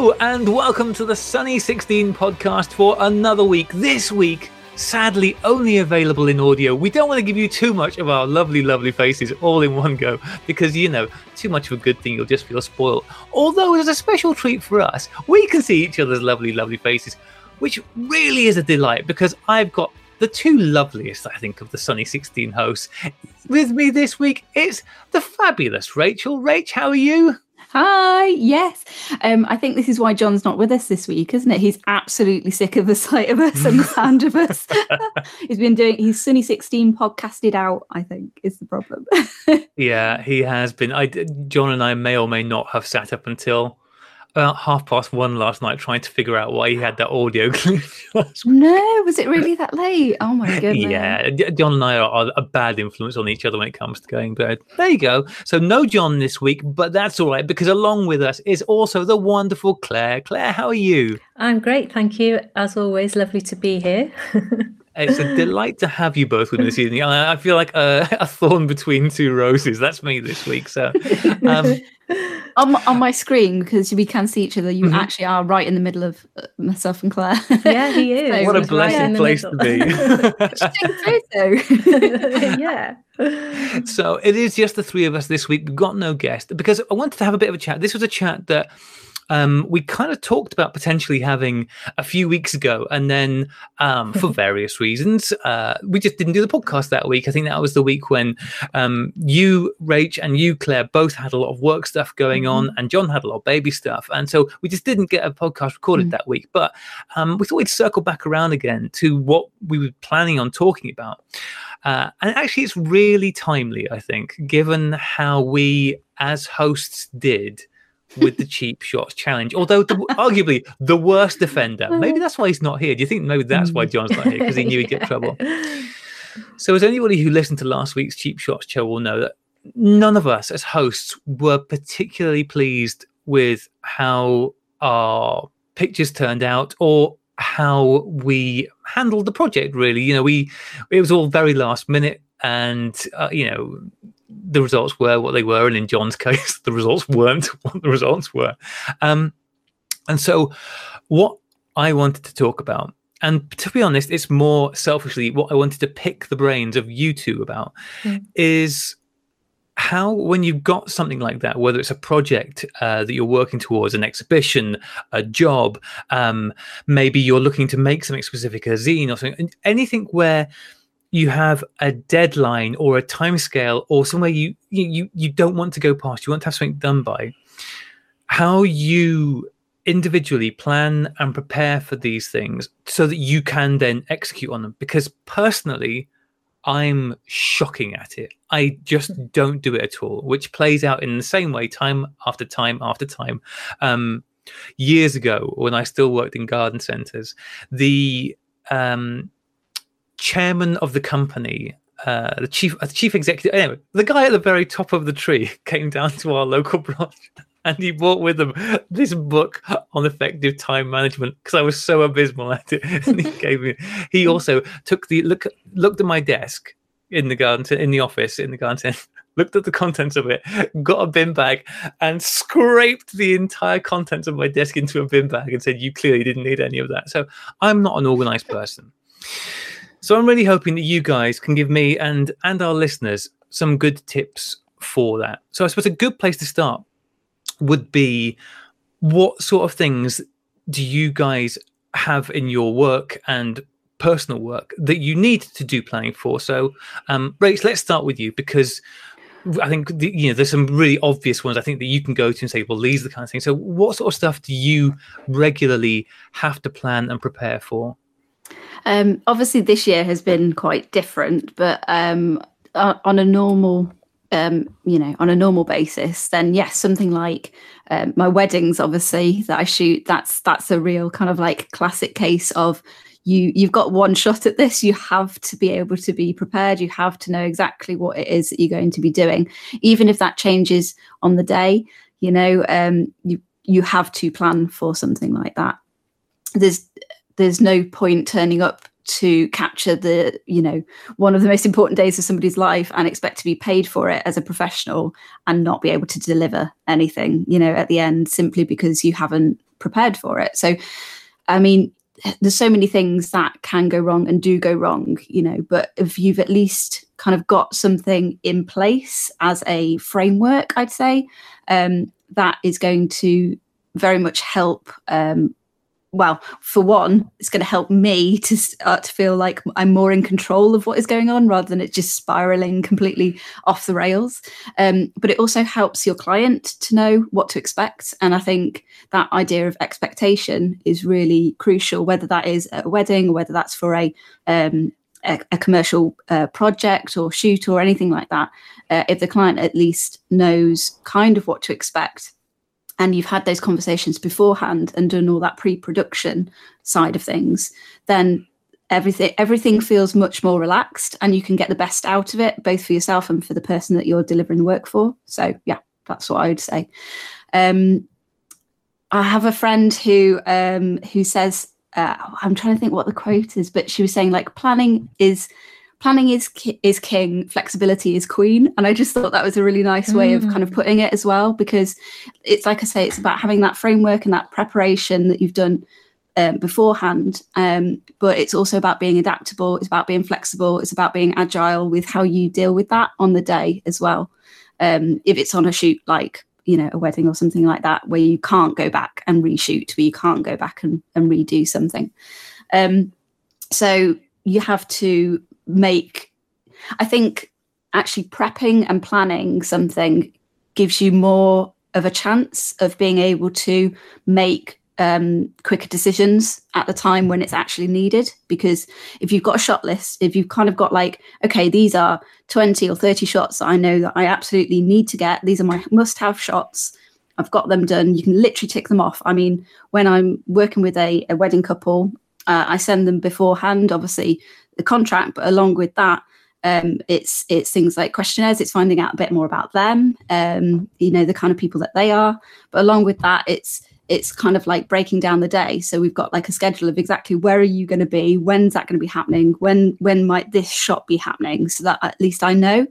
And welcome to the Sunny 16 podcast for another week. This week, sadly, only available in audio. We don't want to give you too much of our lovely, lovely faces all in one go because, you know, too much of a good thing, you'll just feel spoiled. Although, as a special treat for us, we can see each other's lovely, lovely faces, which really is a delight because I've got the two loveliest, I think, of the Sunny 16 hosts. With me this week, it's the fabulous Rachel. Rach, how are you? Hi, yes. Um, I think this is why John's not with us this week, isn't it? He's absolutely sick of the sight of us and the sound of us. he's been doing he's Sunny 16 podcasted out, I think, is the problem. yeah, he has been. I John and I may or may not have sat up until about half past one last night trying to figure out why he had that audio glitch. no, was it really that late? Oh my goodness. Yeah, John and I are, a bad influence on each other when it comes to going bed. There you go. So no John this week, but that's all right because along with us is also the wonderful Claire. Claire, how are you? I'm great, thank you. As always, lovely to be here. It's a delight to have you both with me this evening. I, I feel like a, a, thorn between two roses. That's me this week. So, um, on, on my screen, because we can see each other, you mm-hmm. actually are right in the middle of uh, myself and Claire. Yeah, he is. so what a blessed right place to be. yeah. So it is just the three of us this week. We've got no guest because I wanted to have a bit of a chat. This was a chat that um, we kind of talked about potentially having a few weeks ago, and then um, for various reasons, uh, we just didn't do the podcast that week. I think that was the week when um, you, Rach, and you, Claire, both had a lot of work stuff going on, mm-hmm. and John had a lot of baby stuff, and so we just didn't get a podcast recorded mm-hmm. that week. But um, we thought we'd circle back around again to what we were planning on talking about. Uh, and actually, it's really timely, I think, given how we as hosts did with the cheap shots challenge. Although the, arguably the worst defender, maybe that's why he's not here. Do you think maybe that's why John's not here because he knew he'd get trouble? So, as anybody who listened to last week's cheap shots show will know that none of us as hosts were particularly pleased with how our pictures turned out or how we handled the project really you know we it was all very last minute and uh, you know the results were what they were, and in John's case, the results weren't what the results were. Um, and so, what I wanted to talk about, and to be honest, it's more selfishly what I wanted to pick the brains of you two about, mm. is how when you've got something like that whether it's a project uh, that you're working towards an exhibition a job um, maybe you're looking to make something specific a zine or something anything where you have a deadline or a time scale or somewhere you you you don't want to go past you want to have something done by how you individually plan and prepare for these things so that you can then execute on them. Because personally i'm shocking at it. I just hmm. don't do it at all which plays out in the same way time after time after time. Um, years ago when i still worked in garden centers the um, chairman of the company, uh, the chief, uh, the chief executive, anyway, the guy at the very top of the tree came down to our local branch and he brought with him this book on effective time management because I was so abysmal at it. and he gave me. He also took the look, looked at my desk in the garden, in the office, in the garden. Looked at the contents of it, got a bin bag, and scraped the entire contents of my desk into a bin bag and said, "You clearly didn't need any of that." So I'm not an organized person. So I'm really hoping that you guys can give me and and our listeners some good tips for that. So I suppose a good place to start would be what sort of things do you guys have in your work and personal work that you need to do planning for? So, um, Rach, let's start with you because I think you know there's some really obvious ones. I think that you can go to and say, well, these are the kind of things. So, what sort of stuff do you regularly have to plan and prepare for? Um, obviously, this year has been quite different, but um, on a normal, um, you know, on a normal basis, then yes, something like um, my weddings, obviously that I shoot. That's that's a real kind of like classic case of you you've got one shot at this you have to be able to be prepared you have to know exactly what it is that you're going to be doing even if that changes on the day you know um, you you have to plan for something like that there's there's no point turning up to capture the you know one of the most important days of somebody's life and expect to be paid for it as a professional and not be able to deliver anything you know at the end simply because you haven't prepared for it. So i mean there's so many things that can go wrong and do go wrong you know but if you've at least kind of got something in place as a framework i'd say um, that is going to very much help um, well, for one, it's going to help me to start to feel like I'm more in control of what is going on rather than it just spiraling completely off the rails. Um, but it also helps your client to know what to expect. And I think that idea of expectation is really crucial, whether that is at a wedding or whether that's for a um, a, a, commercial uh, project or shoot or anything like that, uh, if the client at least knows kind of what to expect and you've had those conversations beforehand and done all that pre-production side of things then everything everything feels much more relaxed and you can get the best out of it both for yourself and for the person that you're delivering the work for. So yeah that's what i would say. Um, i have a friend who um, who says uh, i'm trying to think what the quote is but she was saying like planning is planning is is king flexibility is queen and i just thought that was a really nice way mm. of kind of mm. putting it as well because it's like i say it's about having that framework and that preparation that you've done um, beforehand um, but it's also about being adaptable it's about being flexible it's about being agile with how you deal with that on the day as well um, if it's on a shoot like you know a wedding or something like that where you can't go back and reshoot where you can't go back and, and redo something um, so you have to make i think actually prepping and planning something gives you more of a chance of being able to make um, quicker decisions at the time when it's actually needed. Because if you've got a shot list, if you've kind of got like, okay, these are 20 or 30 shots that I know that I absolutely need to get, these are my must have shots. I've got them done. You can literally tick them off. I mean, when I'm working with a, a wedding couple, uh, I send them beforehand, obviously, the contract, but along with that, um, it's it's things like questionnaires. It's finding out a bit more about them, um, you know, the kind of people that they are. But along with that, it's it's kind of like breaking down the day. So we've got like a schedule of exactly where are you going to be, when's that going to be happening, when when might this shot be happening, so that at least I know.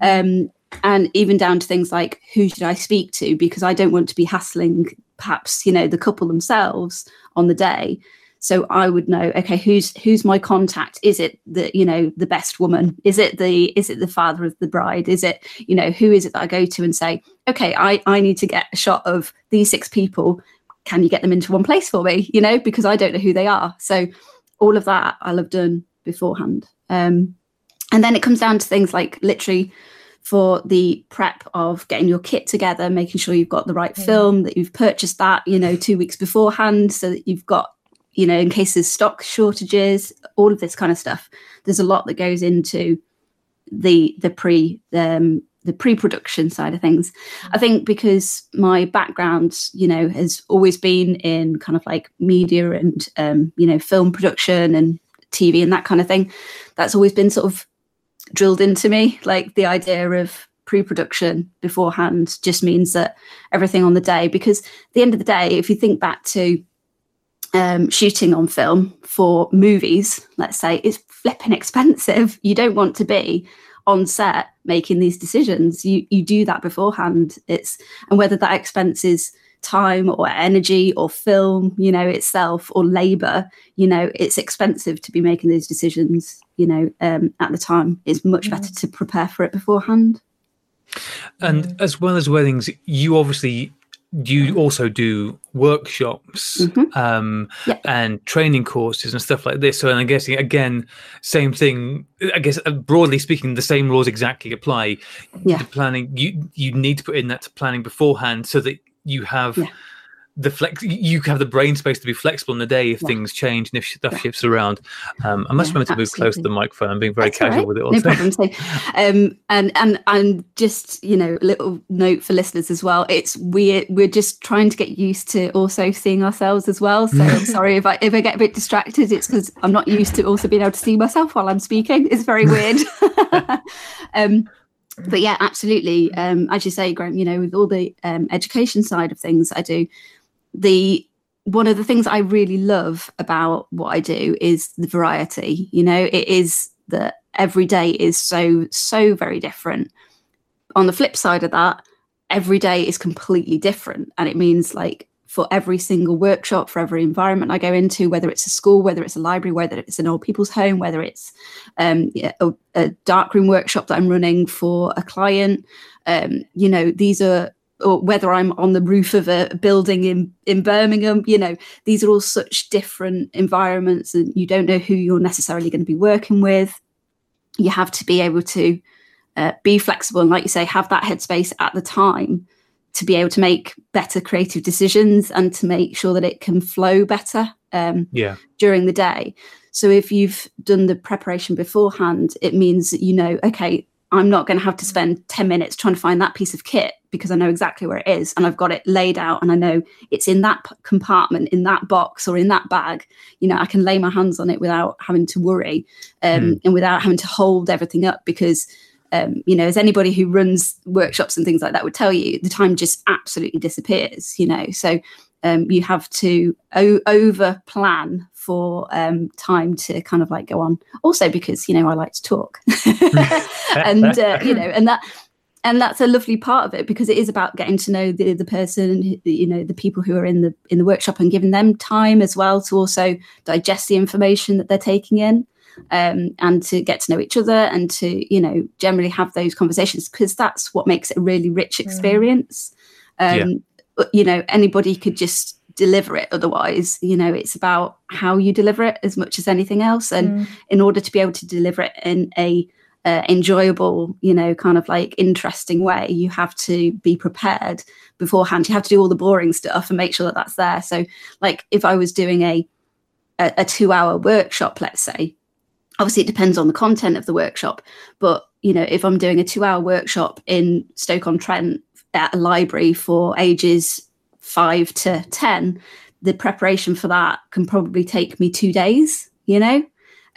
Um, and even down to things like who should I speak to because I don't want to be hassling perhaps you know the couple themselves on the day so i would know okay who's who's my contact? Is it the you know the best woman? Is it the is it the father of the bride? Is it you know who is it that i go to and say okay i i need to get a shot of these six people. Can you get them into one place for me? You know because i don't know who they are. So all of that i'll have done beforehand. Um and then it comes down to things like literally for the prep of getting your kit together, making sure you've got the right yeah. film, that you've purchased that, you know, two weeks beforehand, so that you've got you know, in case there's stock shortages, all of this kind of stuff. There's a lot that goes into the the pre um, the pre-production side of things. I think because my background, you know, has always been in kind of like media and um, you know, film production and TV and that kind of thing. That's always been sort of drilled into me. Like the idea of pre-production beforehand just means that everything on the day, because at the end of the day, if you think back to um, shooting on film for movies, let's say, is flipping expensive. You don't want to be on set making these decisions. You you do that beforehand. It's and whether that expense is time or energy or film, you know, itself or labor, you know, it's expensive to be making those decisions. You know, um, at the time, it's much mm-hmm. better to prepare for it beforehand. And as well as weddings, you obviously you also do workshops mm-hmm. um, and training courses and stuff like this. So, and I'm guessing again, same thing. I guess uh, broadly speaking, the same rules exactly apply. Yeah. The planning you you need to put in that planning beforehand so that you have. Yeah the flex you have the brain space to be flexible in the day if yeah. things change and if stuff yeah. shifts around um, i must yeah, remember to move close to the microphone i'm being very That's casual right. with it also. no problem so, um, and and and just you know a little note for listeners as well it's we're we're just trying to get used to also seeing ourselves as well so i'm sorry if i if i get a bit distracted it's because i'm not used to also being able to see myself while i'm speaking it's very weird um, but yeah, absolutely. Um, as you say, Graham, you know, with all the um, education side of things I do, the one of the things I really love about what I do is the variety. You know, it is that every day is so, so very different. On the flip side of that, every day is completely different. And it means like for every single workshop, for every environment I go into, whether it's a school, whether it's a library, whether it's an old people's home, whether it's um, a, a darkroom workshop that I'm running for a client, um, you know, these are or whether I'm on the roof of a building in, in Birmingham, you know, these are all such different environments and you don't know who you're necessarily going to be working with. You have to be able to uh, be flexible and, like you say, have that headspace at the time to be able to make better creative decisions and to make sure that it can flow better um, yeah. during the day. So if you've done the preparation beforehand, it means that you know, okay, I'm not going to have to spend 10 minutes trying to find that piece of kit because I know exactly where it is and I've got it laid out and I know it's in that compartment, in that box or in that bag. You know, I can lay my hands on it without having to worry um, mm. and without having to hold everything up because um, you know, as anybody who runs workshops and things like that would tell you, the time just absolutely disappears, you know. So um, you have to o- over plan for um, time to kind of like go on. Also, because you know I like to talk, and uh, you know, and that and that's a lovely part of it because it is about getting to know the the person, you know, the people who are in the in the workshop and giving them time as well to also digest the information that they're taking in um, and to get to know each other and to you know generally have those conversations because that's what makes it a really rich mm. experience um, yeah. You know anybody could just deliver it otherwise you know it's about how you deliver it as much as anything else and mm. in order to be able to deliver it in a uh, enjoyable, you know, kind of like interesting way, you have to be prepared beforehand. You have to do all the boring stuff and make sure that that's there. So, like, if I was doing a a, a two hour workshop, let's say, obviously it depends on the content of the workshop but you know if i'm doing a two hour workshop in stoke-on-trent at a library for ages 5 to 10 the preparation for that can probably take me two days you know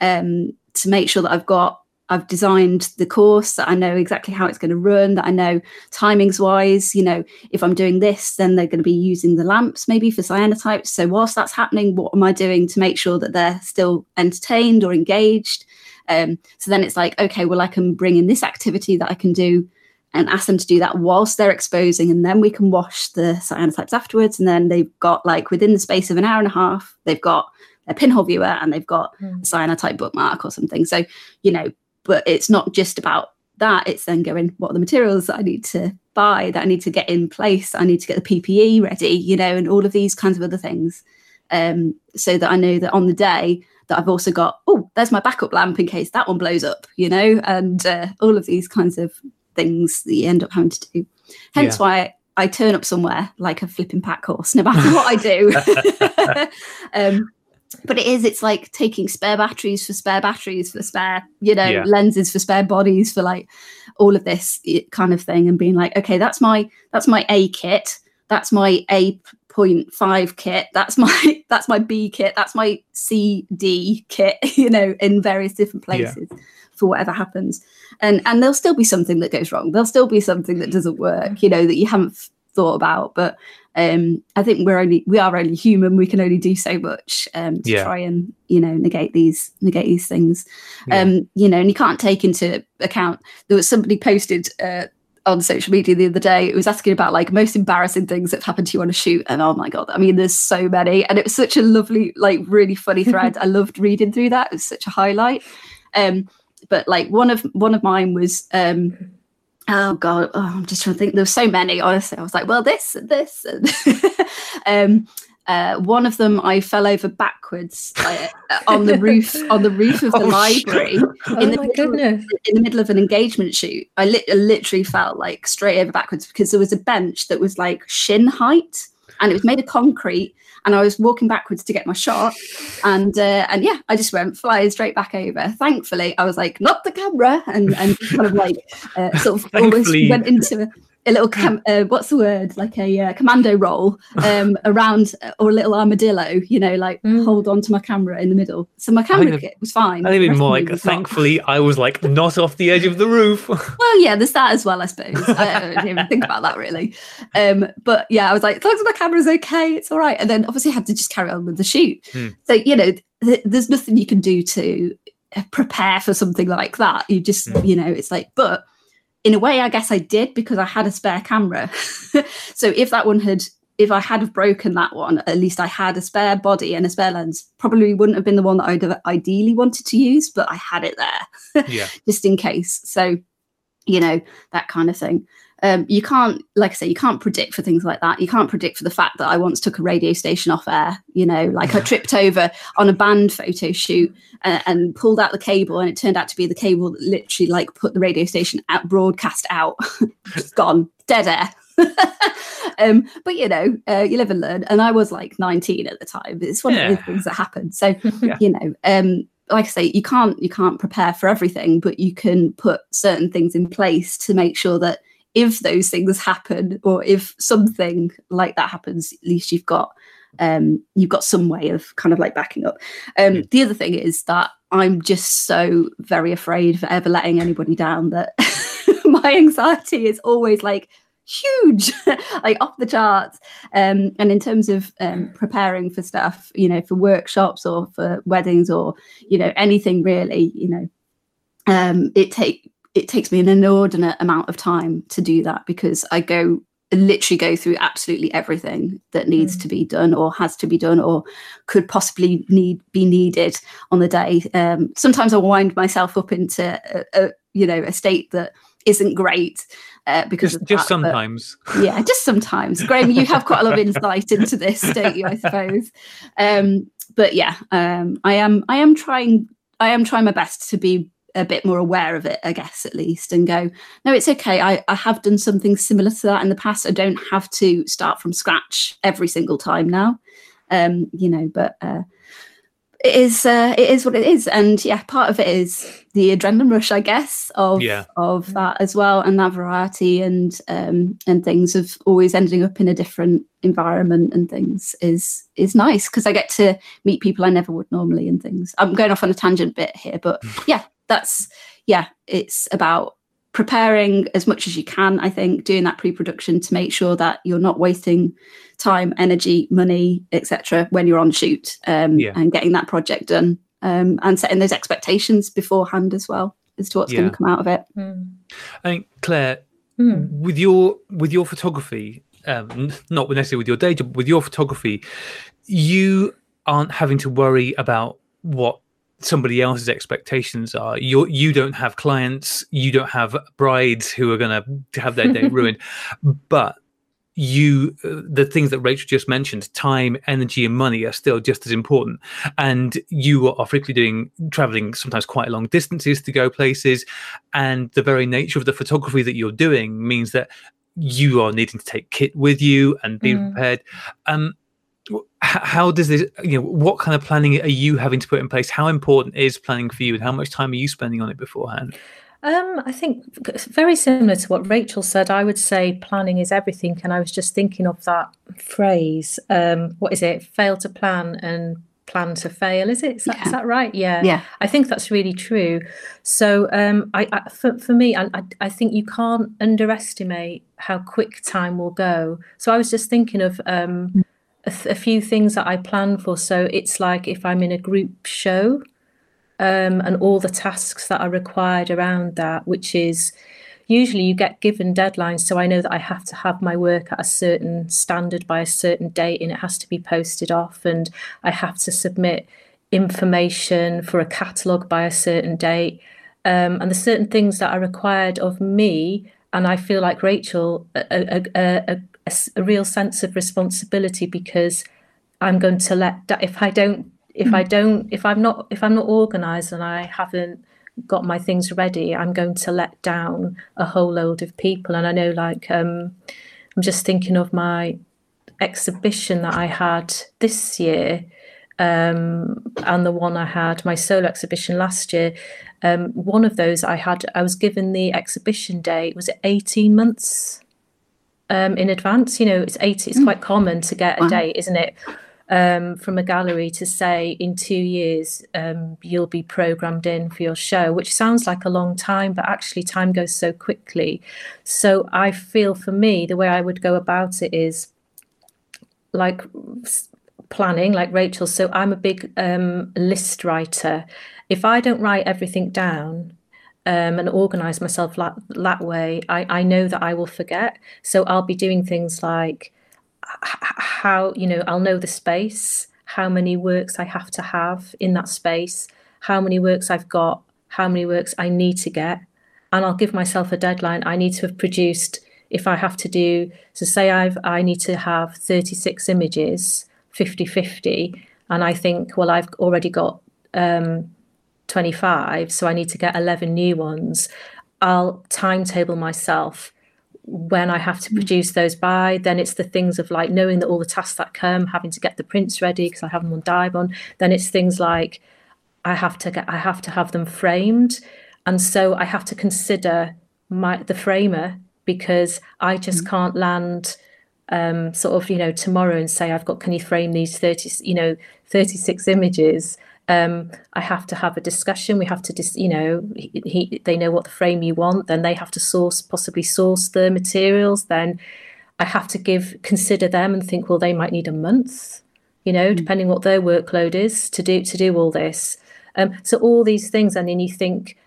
um, to make sure that i've got I've designed the course that I know exactly how it's going to run, that I know timings wise, you know, if I'm doing this, then they're going to be using the lamps maybe for cyanotypes. So whilst that's happening, what am I doing to make sure that they're still entertained or engaged? Um, so then it's like, okay, well, I can bring in this activity that I can do and ask them to do that whilst they're exposing, and then we can wash the cyanotypes afterwards. And then they've got like within the space of an hour and a half, they've got a pinhole viewer and they've got mm. a cyanotype bookmark or something. So, you know, but it's not just about that it's then going what are the materials that i need to buy that i need to get in place i need to get the ppe ready you know and all of these kinds of other things um, so that i know that on the day that i've also got oh there's my backup lamp in case that one blows up you know and uh, all of these kinds of things that you end up having to do hence yeah. why I turn up somewhere like a flipping pack horse no matter what i do um, but it is it's like taking spare batteries for spare batteries for spare you know yeah. lenses for spare bodies for like all of this kind of thing and being like okay that's my that's my a kit that's my a point five kit that's my that's my b kit that's my c d kit you know in various different places yeah. For whatever happens and and there'll still be something that goes wrong there'll still be something that doesn't work you know that you haven't thought about but um, I think we're only we are only human. We can only do so much um, to yeah. try and you know negate these negate these things. Yeah. Um, you know, and you can't take into account. There was somebody posted uh, on social media the other day. It was asking about like most embarrassing things that happened to you on a shoot, and oh my god, I mean, there's so many, and it was such a lovely, like, really funny thread. I loved reading through that. It was such a highlight. Um, but like one of one of mine was um oh god oh, i'm just trying to think there were so many honestly i was like well this this um uh, one of them I fell over backwards uh, on the roof on the roof of the oh, library oh in, the my middle, goodness. in the middle of an engagement shoot. I, li- I literally fell like straight over backwards because there was a bench that was like shin height and it was made of concrete and I was walking backwards to get my shot, and uh, and yeah, I just went flying straight back over. Thankfully, I was like, not the camera, and and kind of like uh, sort of almost went into a little cam- uh, what's the word? Like a uh, commando roll um, around uh, or a little armadillo you know like Mm. hold on to my camera in the middle. So my camera kit was fine. I think The it'd rest be more like, was not. thankfully, I was like not off the edge of the roof. well yeah there's that as well i suppose. I don't even think about that really. Um but yeah i was like as long as my camera's okay it's all right. And then obviously I had to just carry on with the shoot. Hmm. so you know th- there's nothing you can do to uh, prepare for something like that. You just Hmm. you know it's like but in a way i guess i did because i had a spare camera so if that one had if i had have broken that one at least i had a spare body and a spare lens probably wouldn't have been the one that i'd have ideally wanted to use but i had it there yeah. just in case. So, you know, that kind of thing. Um, you can't, like I say, you can't predict for things like that. You can't predict for the fact that I once took a radio station off air. You know, like I tripped over on a band photo shoot and, and pulled out the cable, and it turned out to be the cable that literally like put the radio station out, broadcast out, just gone, dead air. um, but you know, uh, you live and learn. And I was like 19 at the time. It's one of Yeah. those things that happen. So Yeah. you know, um, like I say, you can't you can't prepare for everything, but you can put certain things in place to make sure that if those things happen or if something like that happens, at least you've got um you've got some way of kind of like backing up. Um Yeah. the other thing is that I'm just so very afraid for ever letting anybody down that my anxiety is always like huge like off the charts um and in terms of um preparing for stuff you know for workshops or for weddings or you know anything really you know um it take it takes me an inordinate amount of time to do that because i go literally go through absolutely everything that needs Mm. to be done or has to be done or could possibly need be needed on the day um sometimes i wind myself up into a, a you know a state that isn't great uh, because Just, just sometimes. yeah, just sometimes. Graham, you have quite a lot of insight into this, don't you? I suppose. Um, but yeah, um, I am. I am trying. I am trying my best to be a bit more aware of it, I guess, at least, and go. No, it's okay. I, I have done something similar to that in the past. I don't have to start from scratch every single time now. Um, you know, but uh, it is. Uh, it is what it is, and yeah, part of it is the adrenaline rush, I guess, of Yeah. of that as well, and that variety and um, and things of always ending up in a different environment and things is is nice because I get to meet people I never would normally and things. I'm going off on a tangent bit here, but yeah, that's yeah, it's about preparing as much as you can. I think doing that pre-production to make sure that you're not wasting time, energy, money, etc. when you're on shoot um, Yeah. and getting that project done um, and setting those expectations beforehand as well as to what's going to come out of it. Mm. I think Claire, Mm. with your with your photography, um, not necessarily with your day job, but with your photography, you aren't having to worry about what somebody else's expectations are. You you don't have clients, you don't have brides who are going to have their day ruined, but you uh, the things that Rachel just mentioned time energy and money are still just as important and you are frequently doing traveling sometimes quite long distances to go places and the very nature of the photography that you're doing means that you are needing to take kit with you and be Mm. prepared um how does this you know what kind of planning are you having to put in place how important is planning for you and how much time are you spending on it beforehand Um, I think very similar to what Rachel said. I would say planning is everything, and I was just thinking of that phrase. Um, what is it? Fail to plan and plan to fail. Is it? Is that, Yeah. is that right? Yeah. Yeah. I think that's really true. So, um, I, I for, for me, I, I, I think you can't underestimate how quick time will go. So, I was just thinking of um, a, th- a few things that I plan for. So, it's like if I'm in a group show, um, and all the tasks that are required around that, which is usually you get given deadlines. So I know that I have to have my work at a certain standard by a certain date and it has to be posted off, and I have to submit information for a catalogue by a certain date. Um, and the certain things that are required of me, and I feel like Rachel, a, a, a, a, a real sense of responsibility because I'm going to let that if I don't if I don't if I'm not if I'm not organized and I haven't got my things ready, I'm going to let down a whole load of people. And I know like um I'm just thinking of my exhibition that I had this year um and the one I had my solo exhibition last year. Um one of those I had I was given the exhibition date was it 18 months um, in advance. You know, it's eight. It's mm. quite common to get a date, isn't it? Um, from a gallery to say in two years um, you'll be programmed in for your show, which sounds like a long time, but actually time goes so quickly. So I feel for me, the way I would go about it is like planning, like Rachel. So I'm a big um, list writer. If I don't write everything down, um, and organize myself that, that way, I, I know that I will forget. So I'll be doing things like how, you know, I'll know the space, how many works I have to have in that space, how many works I've got, how many works I need to get. And I'll give myself a deadline. I need to have produced, if I have to do, so say I've, I need to have 36 images, 50 50. And I think, well, I've already got um, 25, so I need to get 11 new ones. I'll timetable myself when I have to mm. produce those by. Then it's the things of like knowing that all the tasks that come, having to get the prints ready because I have them on Dibond. Then it's things like I have to get, I have to have them framed, and so I have to consider my the framer because I just mm. can't land um, sort of you know tomorrow and say I've got can you frame these 30 you know 36 images um, I have to have a discussion. We have to, dis- you know, he, he, they know what the frame you want. Then they have to source, possibly source the materials. Then I have to give, consider them and think, well, they might need a month, you know, mm. depending what their workload is to do to do all this. Um, so all these things, and then you think,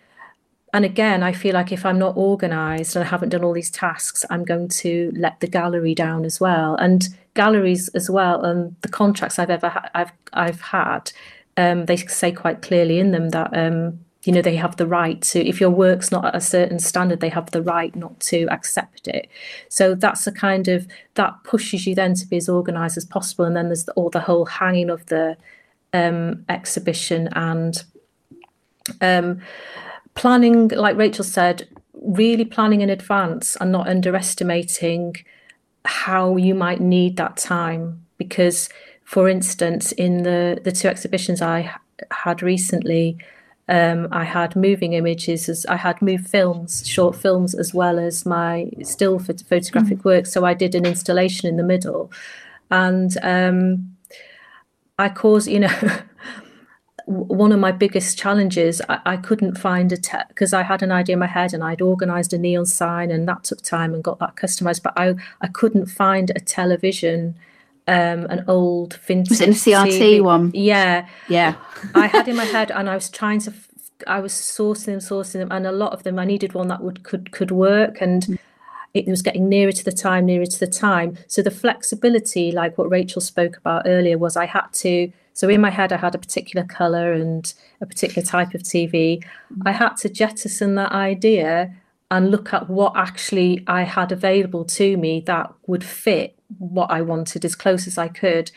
and again, I feel like if I'm not organised and I haven't done all these tasks, I'm going to let the gallery down as well. And galleries as well, and the contracts I've ever ha- I've I've had um, they say quite clearly in them that um, you know they have the right to if your work's not at a certain standard they have the right not to accept it. So that's a kind of that pushes you then to be as organized as possible and then there's the, all the whole hanging of the um, exhibition and um, planning like rachel said really planning in advance and not underestimating how you might need that time because for instance, in the, the two exhibitions I had recently, um, I had moving images, as I had moved films, short films, as well as my still photographic mm. work. So I did an installation in the middle, and um, I caused, you know, one of my biggest challenges. I, I couldn't find a because I had an idea in my head and I'd organised a neon sign, and that took time and got that customized. But I I couldn't find a television um, an old vintage. Was it a CRT TV. one? Yeah, yeah. I had in my head, and I was trying to. I was sourcing them, sourcing them, and a lot of them I needed one that would could could work, and mm. it was getting nearer to the time, nearer to the time. So the flexibility, like what Rachel spoke about earlier, was I had to. So in my head, I had a particular color and a particular type of TV. Mm. I had to jettison that idea and look at what actually I had available to me that would fit what I wanted as close as I could.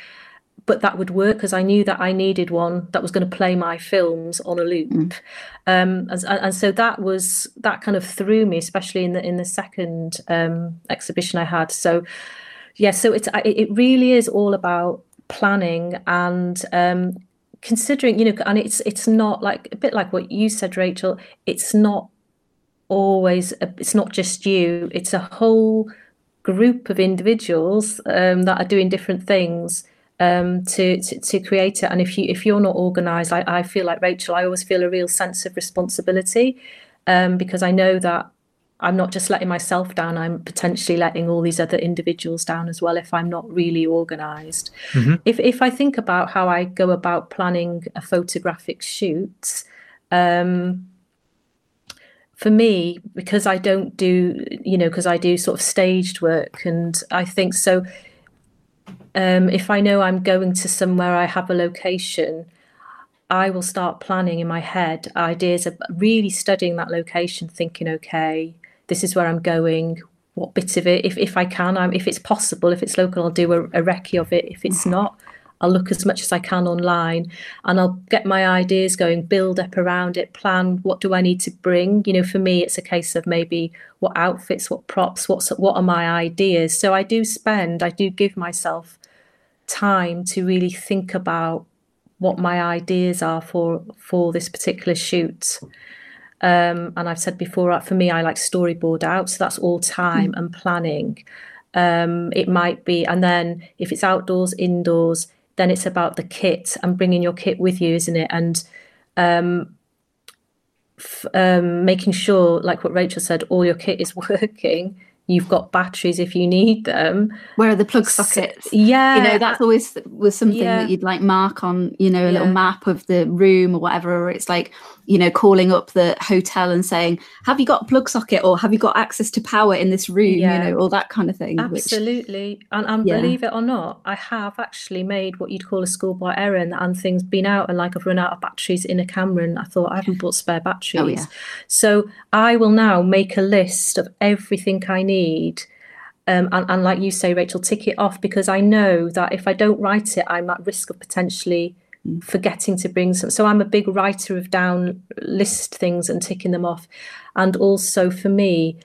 But that would work because I knew that I needed one that was going to play my films on a loop, mm. um, and, and, so that was that kind of threw me, especially in the in the second um, exhibition I had. So, yeah, so it's it really is all about planning and um, considering, you know, and it's it's not like a bit like what you said, Rachel. It's not always a, it's not just you; it's a whole group of individuals um, that are doing different things um, to, to, to create it. And if you if you're not organised, I, I feel like Rachel. I always feel a real sense of responsibility um, because I know that I'm not just letting myself down. I'm potentially letting all these other individuals down as well if I'm not really organised. Mm-hmm. If if I think about how I go about planning a photographic shoot. Um, for me, because I don't do, you know, because I do sort of staged work, and I think so. Um, if I know I'm going to somewhere, I have a location, I will start planning in my head ideas of really studying that location, thinking, okay, this is where I'm going. What bit of it, if, if I can, I'm, if it's possible, if it's local, I'll do a, a recce of it. If it's not, I'll look as much as I can online and I'll get my ideas going, build up around it, plan what do I need to bring. You know, for me, it's a case of maybe what outfits, what props, what's what are my ideas. So I do spend, I do give myself time to really think about what my ideas are for for this particular shoot. Um, and I've said before, for me, I like storyboard out, so that's all time mm. and planning. Um, it might be, and then if it's outdoors, indoors, then it's about the kit and bringing your kit with you, isn't it? And um, f- um, making sure, like what Rachel said, all your kit is working you've got batteries if you need them. Where are the plug sockets? Yeah, you know that's always was something Yeah. that you'd like mark on, you know, a little map of the room or whatever. Or it's like, you know, calling up the hotel and saying, "Have you got a plug socket?" or "Have you got access to power in this room?" Yeah. You know, all that kind of thing. Which, Absolutely. And, and Yeah. believe it or not, I have actually made what you'd call a schoolboy errand and things been out and like I've run out of batteries in a camera and I thought I haven't bought spare batteries. Oh, yeah. So I will now make a list of everything I need. Um, and, and like you say, Rachel, tick it off because I know that if I don't write it, I'm at risk of potentially forgetting to bring some. So I'm a big writer of down list things and ticking them off. And also for me,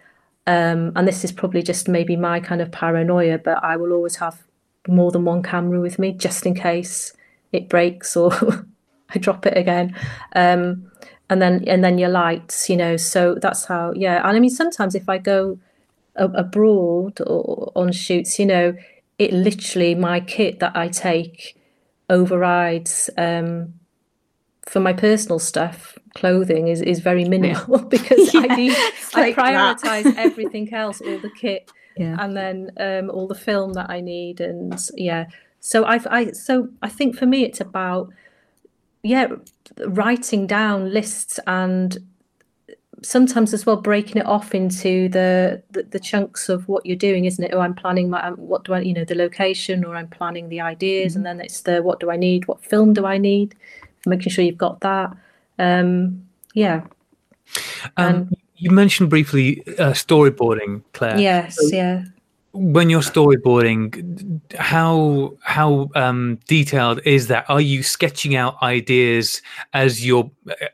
um, and this is probably just maybe my kind of paranoia, but I will always have more than one camera with me just in case it breaks or I drop it again. Um, and then and then your lights, you know. So that's how, yeah. And I mean, sometimes if I go a- abroad or on shoots, you know, it literally my kit that I take overrides um, for my personal stuff. Clothing is is very minimal because I Yeah, need it's I like that. prioritize everything else, all the kit, yeah. and then um, all the film that I need, and yeah. So I, I, so I think for me it's about yeah, writing down lists and sometimes as well breaking it off into the, the the chunks of what you're doing, isn't it? Oh, I'm planning my um, what do I you know the location, or I'm planning the ideas, and then it's the what do I need, what film do I need, making sure you've got that. Um, yeah. Um, you mentioned briefly uh, storyboarding, Claire. Yes. Yeah. When you're storyboarding, how how um, detailed is that? Are you sketching out ideas as you're uh,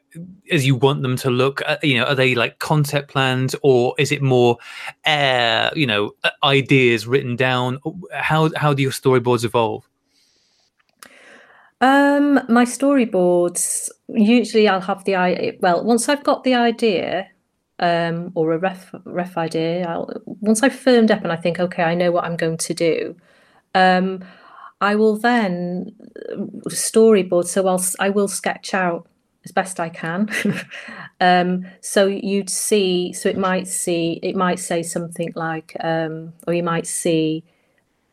as you want them to look? Uh, you know, are they like concept plans, or is it more, uh, you know, uh, ideas written down? How how do your storyboards evolve? Um, my storyboards usually I'll have the i well once I've got the idea um or a ref ref idea I'll once I've firmed up and I think okay I know what I'm going to do um I will then uh, storyboard. So I'll I will sketch out as best I can. Um so you'd see so it might see it might say something like um or you might see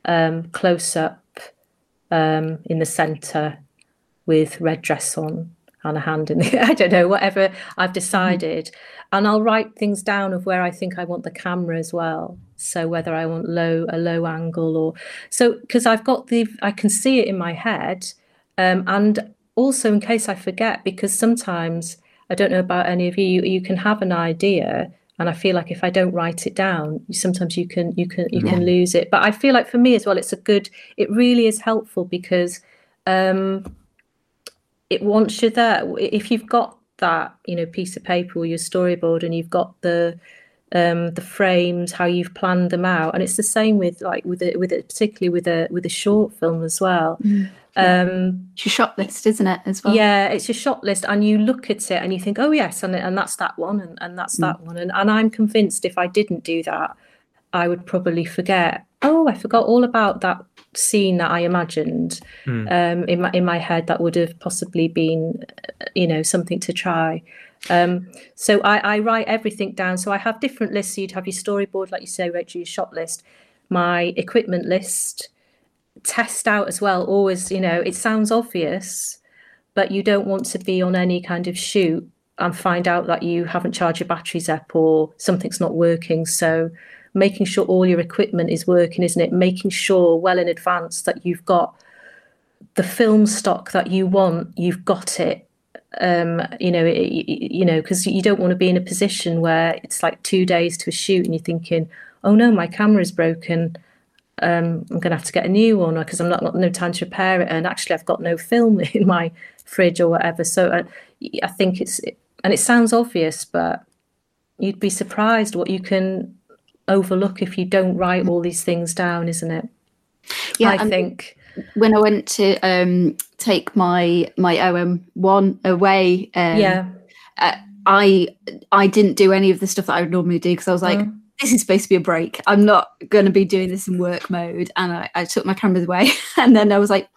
um close up um, in the centre with red dress on and a hand in the I don't know whatever I've decided. And I'll write things down of where I think I want the camera as well. So whether I want low a low angle or so because I've got the I can see it in my head um, and also in case I forget because sometimes I don't know about any of you you, you can have an idea and I feel like if I don't write it down sometimes you can you can you can lose it. But I feel like for me as well it's a good it really is helpful because um it wants you're there if you've got that you know piece of paper or your storyboard and you've got the um the frames how you've planned them out and it's the same with like with it with it particularly with a with a short film as well um It's your shot list, isn't it, as well? yeah, it's your shot list, and you look at it and you think, oh yes, and and that's that one, and, and that's that one, and and I'm convinced if I didn't do that, I would probably forget. Oh, I forgot all about that scene that I imagined um, in my in my head. That would have possibly been, you know, something to try. Um, so I, I write everything down. So I have different lists. So you'd have your storyboard, like you say, Rachel, your shot list, my equipment list, test out as well. Always, you know, it sounds obvious, but you don't want to be on any kind of shoot and find out that you haven't charged your batteries up or something's not working. So making sure all your equipment is working, isn't it? Making sure well in advance that you've got the film stock that you want, you've got it. Um, you know, it, you, know, because you don't want to be in a position where it's like two days to a shoot and you're thinking, oh no, my camera is broken um, I'm going to have to get a new one because I'm not got no time to repair it, and actually I've got no film in my fridge or whatever. So uh, I think it's and it sounds obvious, but you'd be surprised what you can overlook if you don't write all these things down, isn't it? Yeah, I think. when I went to um, take my my OM one away, um, yeah, I I didn't do any of the stuff that I would normally do because I was like, Mm. this is supposed to be a break. I'm not going to be doing this in work mode. And I, I took my cameras away. and then I was like,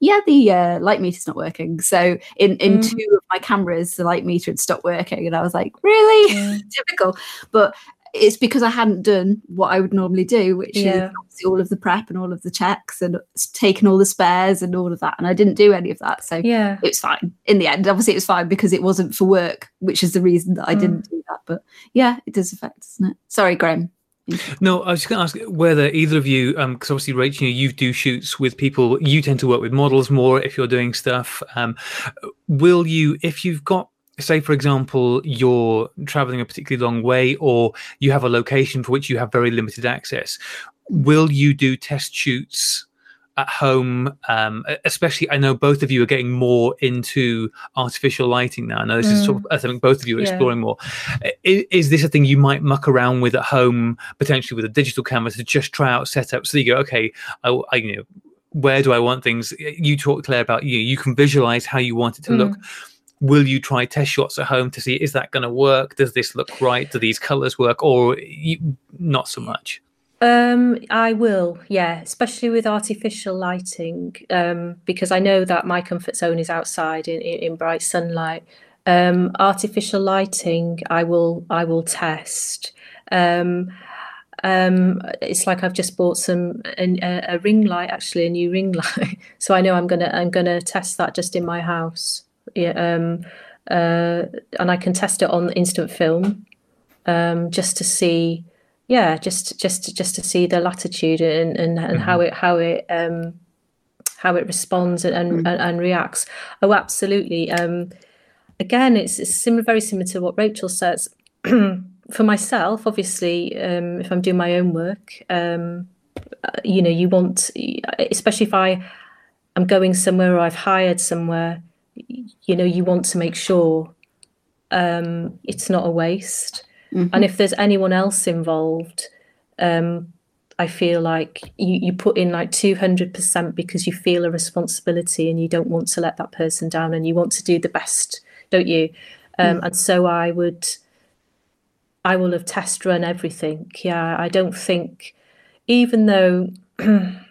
yeah, the uh, light meter's not working. So in, in mm. two of my cameras, the light meter had stopped working. And I was like, really? Yeah. Typical. But it's because I hadn't done what I would normally do, which yeah. is all of the prep and all of the checks and taking all the spares and all of that. And I didn't do any of that. So yeah, it was fine in the end. Obviously, it was fine because it wasn't for work, which is the reason that I mm. didn't do that. But yeah, it does affect, doesn't it? Sorry, Graham. No, I was just going to ask whether either of you, because um, obviously, Rachel, you, you do shoots with people. You tend to work with models more if you're doing stuff. Um, will you, if you've got say for example you're traveling a particularly long way or you have a location for which you have very limited access will you do test shoots at home um, especially i know both of you are getting more into artificial lighting now i know this mm. is sort of i think both of you are yeah. exploring more is, is, this a thing you might muck around with at home potentially with a digital camera to just try out setups so you go okay I, I you know where do i want things you talked claire about you you can visualize how you want it to mm. look will you try test shots at home to see is that going to work? Does this look right? Do these colors work? Or you, not so much? Um, I will, yeah, especially with artificial lighting, um, because I know that my comfort zone is outside in, in, in bright sunlight. Um, artificial lighting, I will, I will test. Um, um, it's like I've just bought some a, a, ring light, actually a new ring light, so I know I'm gonna, I'm gonna test that just in my house um, uh, and I can test it on instant film um, just to see, yeah, just just just to see the latitude and and, and mm-hmm. how it how it um, how it responds and and, mm-hmm. and, and reacts. Oh, absolutely. Um, again, it's, it's similar, very similar to what Rachel says. For myself, obviously, um, if I'm doing my own work, um, uh, you know, you want, especially if I am going somewhere or I've hired somewhere, you know you want to make sure um, it's not a waste mm-hmm. and if there's anyone else involved um, i feel like you, you put in like 200% because you feel a responsibility and you don't want to let that person down and you want to do the best don't you um, mm. and so i would i will have test run everything yeah i don't think even though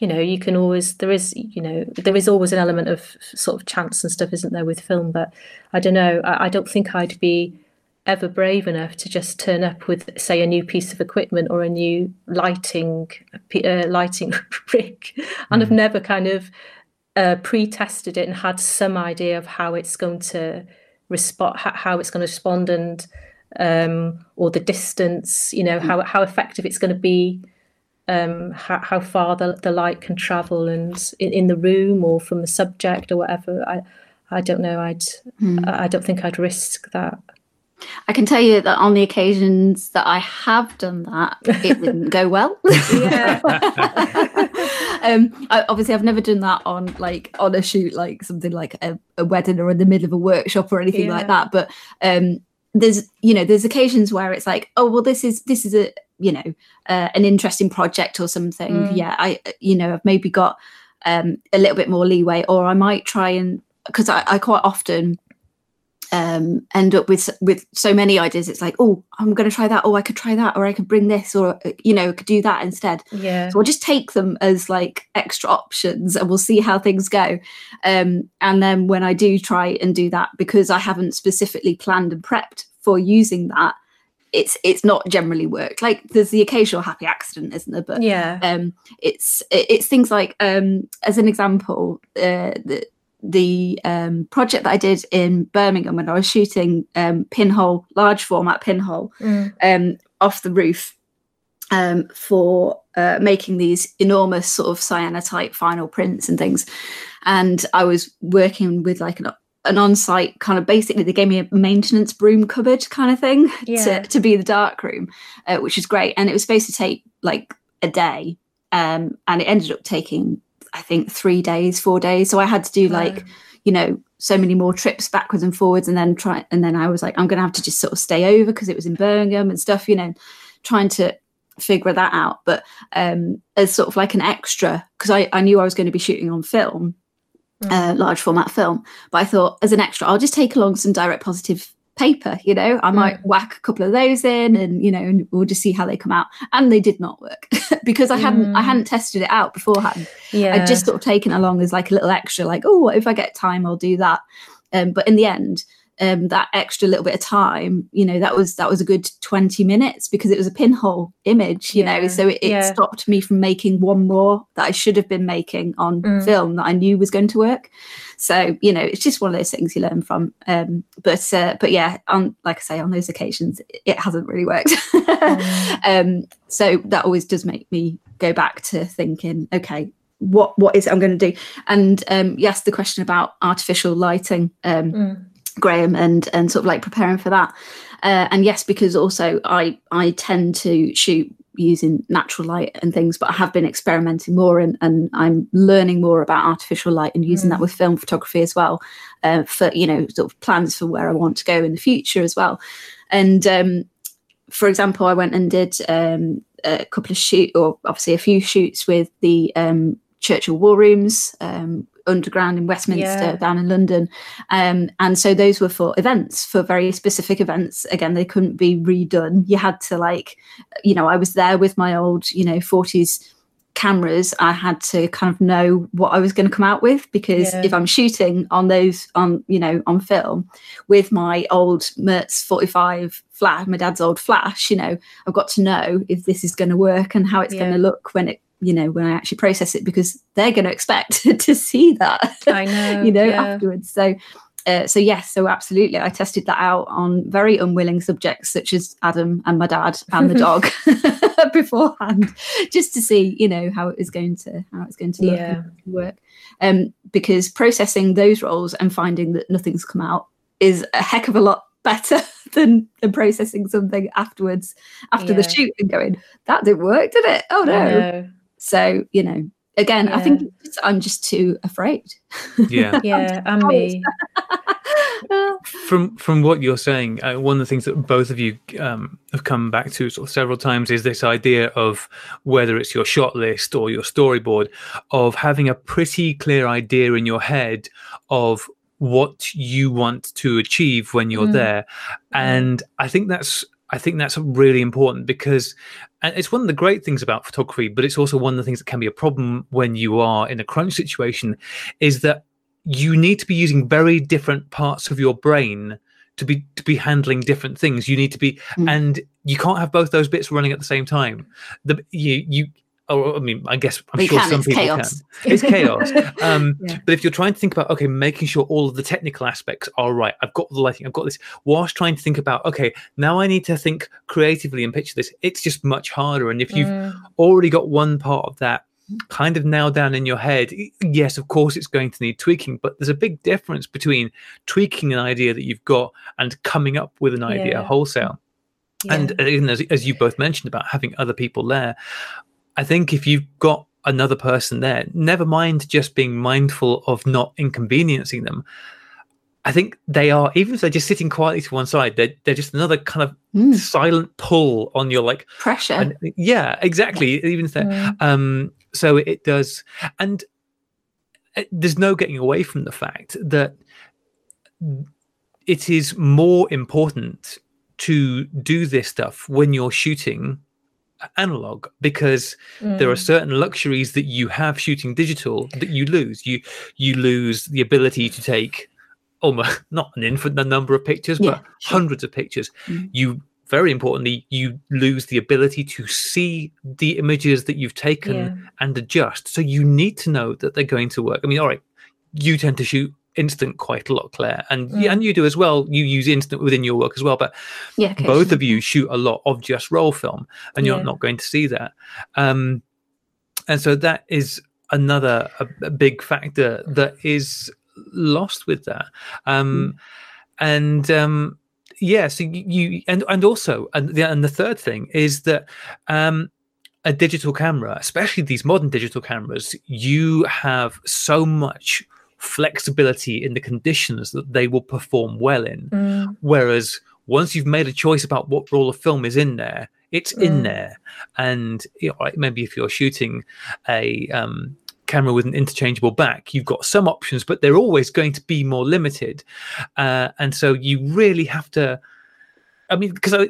you know you can always there is you know there is always an element of sort of chance and stuff isn't there with film but i don't know i, I don't think i'd be ever brave enough to just turn up with say a new piece of equipment or a new lighting uh, lighting rig and mm. i've never kind of uh, pre-tested it and had some idea of how it's going to respond how it's going to respond and um, or the distance you know mm. how, how effective it's going to be um, how, how, far the, the light can travel and in, in, the room or from the subject or whatever. I, I don't know. I'd, mm. I don't think I'd risk that. I can tell you that on the occasions that I have done that, it didn't go well. Yeah. um, I, obviously, I've never done that on like on a shoot, like something like a, a wedding or in the middle of a workshop or anything yeah. like that. But um, there's, you know, there's occasions where it's like, oh well, this is this is a you know uh, an interesting project or something. Mm. yeah i you know i've maybe got um, a little bit more leeway or i might try and because I, I, quite often um, end up with with so many ideas. It's like oh i'm going to try that. Or i could try that or i could bring this or uh, you know could do that instead. Yeah. So i'll just take them as like extra options and we'll see how things go. Um, and then when i do try and do that because i haven't specifically planned and prepped for using that it's it's not generally worked like there's the occasional happy accident isn't there but yeah um it's it's things like um as an example uh the the um, project that I did in Birmingham when I was shooting um, pinhole, large format pinhole, mm. um, off the roof um, for uh, making these enormous sort of cyanotype final prints and things. And I was working with like an an on-site kind of basically they gave me a maintenance broom cupboard kind of thing yeah. to, to be the dark room uh, which is great and it was supposed to take like a day um, and it ended up taking i think three days four days so i had to do like you know so many more trips backwards and forwards and then try and then i was like i'm gonna have to just sort of stay over because it was in birmingham and stuff you know trying to figure that out but um as sort of like an extra because I, I knew i was going to be shooting on film. Uh, large format film. But I thought, as an extra, I'll just take along some direct positive paper you know? I might whack a couple of those in and you know and we'll just see how they come out. And they did not work because i hadn't i Mm. hadn't tested it out beforehand. Yeah. I'd just sort of taken along as like a little extra like oh if i get time i'll do that. Um, but in the end um, that extra little bit of time you know that was that was a good 20 minutes because it was a pinhole image you know so it, it yeah. stopped me from making one more that i should have been making on Mm. film that i knew was going to work so you know it's just one of those things you learn from um but uh, but yeah on like i say on those occasions it- hasn't really worked Mm. um so that always does make me go back to thinking okay what what is it i'm going to do and um you asked the question about artificial lighting um Mm. Graham and and sort of like preparing for that uh, and yes because also i i tend to shoot using natural light and things but i have been experimenting more and, and i'm learning more about artificial light and using that Mm. with film photography as well uh, for you know sort of plans for where i want to go in the future as well and um for example i went and did um a couple of shoot or obviously a few shoots with the um churchill war rooms um underground in westminster Yeah. down in london. Um, and so those were for events for very specific events. Again they couldn't be redone. You had to like you know i was there with my old you know 40s cameras. I had to kind of know what i was going to come out with because Yeah. if i'm shooting on those on you know on film with my old Metz 45 flash my dad's old flash you know i've got to know if this is going to work and how it's going to look when it you know when i actually process it because they're going to expect to see that I know. you know yeah. afterwards so uh, so yes so absolutely i tested that out on very unwilling subjects such as adam and my dad and the dog beforehand just to see you know how it was going to how it's going to look Yeah. and work um because processing those rolls and finding that nothing's come out is a heck of a lot better than, than processing something afterwards after the Yeah. shoot and going that didn't work did it oh no. So you know again i think just- i'm just too afraid Yeah. Yeah, and me. from from what you're saying, uh, one of the things that both of you um, have come back to sort of several times is this idea of whether it's your shot list or your storyboard, of having a pretty clear idea in your head of what you want to achieve when you're Mm. there, and I think that's I think that's really important because and it's one of the great things about photography, but it's also one of the things that can be a problem when you are in a crunch situation, is that you need to be using very different parts of your brain to be to be handling different things. You need to be, Mm. and you can't have both those bits running at the same time. The you you. Oh, I mean, I guess I'm We sure can, some people chaos. can. It's chaos. Um, Yeah. But if you're trying to think about, okay, making sure all of the technical aspects are right, I've got the lighting, I've got this, whilst trying to think about, okay, now I need to think creatively and picture this, it's just much harder. And if you've Mm, already got one part of that kind of nailed down in your head, yes, of course, it's going to need tweaking, but there's a big difference between tweaking an idea that you've got and coming up with an idea Yeah. wholesale. And yeah. uh, and as, as you both mentioned about having other people there, I think if you've got another person there, never mind just being mindful of not inconveniencing them. I think they are, even if they're just sitting quietly to one side, they're, they're just another kind of Mm, silent pull on your like, pressure and, yeah, exactly. Even if they're, Mm, um, so it does, and uh, there's no getting away from the fact that it is more important to do this stuff when you're shooting analog because there are mm. certain luxuries that you have shooting digital that you lose you you lose the ability to take almost not an infinite number of pictures Yeah, but hundreds of pictures Mm. you very importantly you lose the ability to see the images that you've taken Yeah. and adjust so you need to know that they're going to work i mean all right you tend to shoot instant quite a lot claire. And yeah, Mm. and you do as well. You use instant within your work as well but yeah both of you shoot a lot of just roll film and you're Yeah. not going to see that. Um and so that is another a, a big factor that is lost with that. Um and um yeah so you, you and and also and the, and the third thing is that um a digital camera especially these modern digital cameras you have so much flexibility in the conditions that they will perform well in Mm, Whereas once you've made a choice about what roll of film is in there, it's in Mm. there. And you know, maybe if you're shooting a um, camera with an interchangeable back, you've got some options, but they're always going to be more limited. Uh, and so you really have to. I mean, because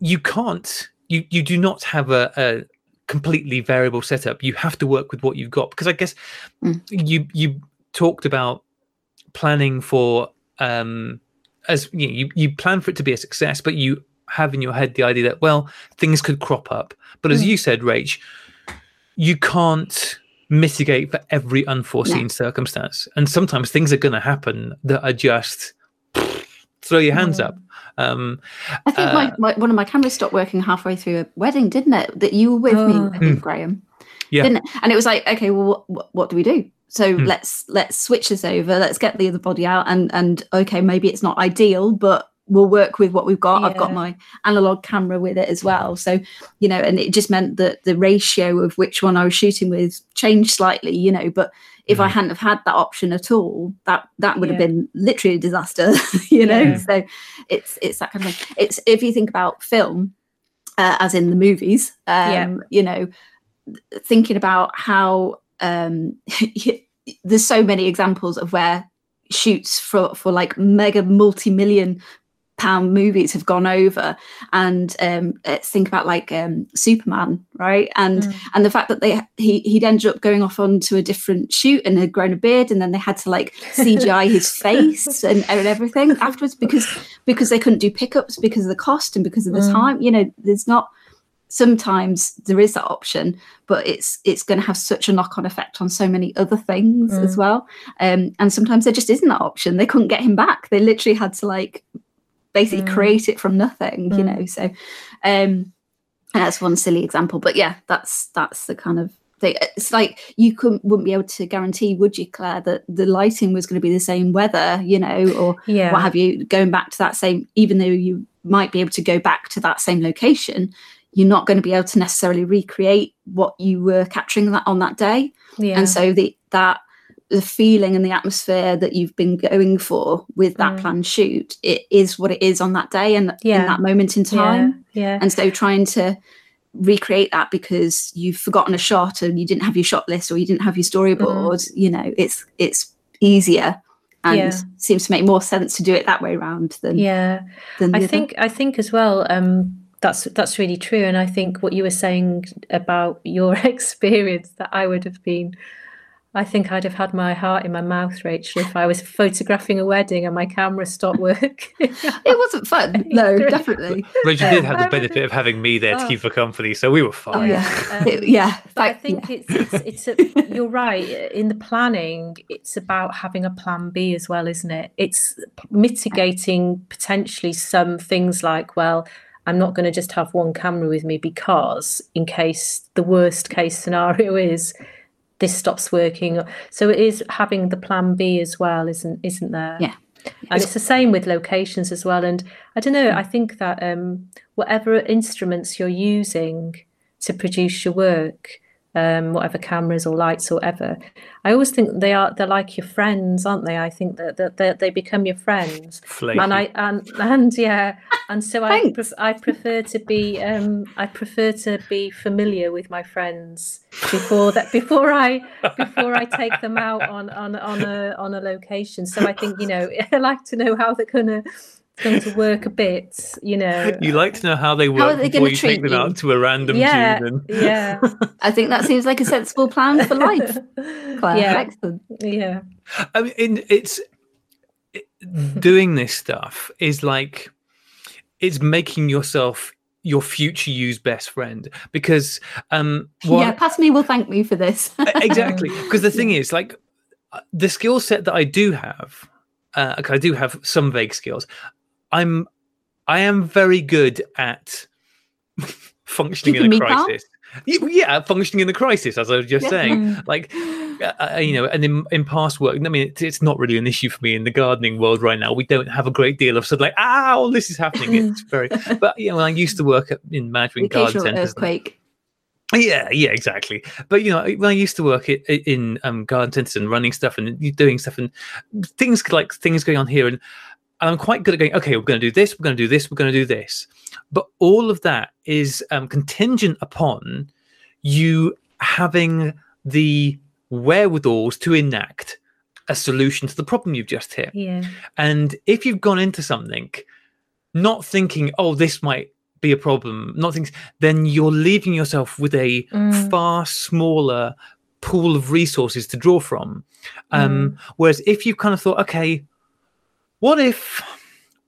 you can't, you you do not have a, a completely variable setup. You have to work with what you've got. Because I guess Mm. you you talked about planning for um as you, know, you you plan for it to be a success, but you have in your head the idea that well things could crop up. But as Mm. you said, Rach, you can't mitigate for every unforeseen circumstance, and sometimes things are going to happen that are just throw your hands up. Um, I think my, my one of my cameras stopped working halfway through a wedding, didn't it? That you were with me Oh. Graham, Yeah. didn't it? And it was like, okay, well, what, what do we do? So Mm. let's let's switch this over. Let's get the other body out, and and okay, maybe it's not ideal, but we'll work with what we've got. I've got my analog camera with it as well. So you know, and it just meant that the ratio of which one I was shooting with changed slightly. You know, but if I Mhm. hadn't have had that option at all, that that would have been literally a disaster. you know, Yeah. so it's it's that kind of thing. It's if you think about film, uh, as in the movies, um, Yeah. you know, thinking about how um, there's so many examples of where shoots for for like mega multi-million pound movies have gone over and um let's think about like um superman right and Mm. and the fact that they he he'd ended up going off onto a different shoot and had grown a beard and then they had to like cgi his face and, and everything afterwards because because they couldn't do pickups because of the cost and because of the Mm. time you know there's not sometimes there is that option but it's it's going to have such a knock-on effect on so many other things as Mm. well um and sometimes there just isn't that option they couldn't get him back they literally had to like basically Mm. create it from nothing you Mm. know so um and that's one silly example but yeah that's that's the kind of thing it's like you couldn't wouldn't be able to guarantee would you claire that the lighting was going to be the same weather you know or yeah what have you going back to that same even though you might be able to go back to that same location you're not going to be able to necessarily recreate what you were capturing that on that day yeah and so the that the feeling and the atmosphere that you've been going for with that Mm. planned shoot it is what it is on that day and in that moment in time yeah, yeah. and so trying to recreate that because you've forgotten a shot and you didn't have your shot list or you didn't have your storyboard you know it's it's easier and Yeah. seems to make more sense to do it that way around than yeah than I other. think I think as well. Um, that's that's really true, and I think what you were saying about your experience that I would have been. I think I'd have had my heart in my mouth, Rachel, if I was photographing a wedding and my camera stopped working. it wasn't fun no Really? definitely Rachel did have the benefit of having me there to Oh. keep her company, so we were oh fine. yeah um, It- yeah But I think yeah. it's it's, it's a, you're right. In the planning, it's about having a plan B as well, isn't it? It's mitigating potentially some things like, well, I'm not going to just have one camera with me because in case the worst case scenario is this stops working. So it is having the plan B as well, isn't isn't there? Yeah. And it's the same with locations as well. And I don't know, I think that um, whatever instruments you're using to produce your work, um, whatever cameras or lights or whatever, I always think they are they're like your friends, aren't they? I think that, that, that they become your friends. Flaky. And I and and yeah, and so I pref- I prefer to be um I prefer to be familiar with my friends before that before I before I take them out on on on a on a location. So I think you know I like to know how they're gonna going to work a bit. You know. you like to know how they are work they before gonna take treat them you? out to a random Yeah, tune. Yeah, i think that seems like a sensible plan for life Claire. yeah, excellent yeah, I mean, it's it- doing this stuff is like it's making yourself your future you's best friend because um what yeah pass me will thank me for this exactly because the thing is like uh, the skill set that i do have uh 'cause i do have some vague skills i'm i am very good at functioning in a me calm? crisis yeah functioning in a crisis as i was just Yeah. saying like uh, uh, you know and in, in past work i mean it's, it's not really an issue for me in the gardening world right now we don't have a great deal of sort of like ow this is happening it's very but you know i used to work at, in the management garden centers earthquake yeah, yeah, exactly. But you know, when I used to work i- i- in um, garden centers and running stuff and doing stuff and things like things going on here, and I'm quite good at going. Okay, we're going to do this. We're going to do this. We're going to do this. But all of that is um, contingent upon you having the wherewithals to enact a solution to the problem you've just hit. Yeah. And if you've gone into something not thinking, oh, this might be a problem, not thinking, then you're leaving yourself with a Mm. far smaller pool of resources to draw from. Um, Mm. Whereas if you kind of thought, okay, what if,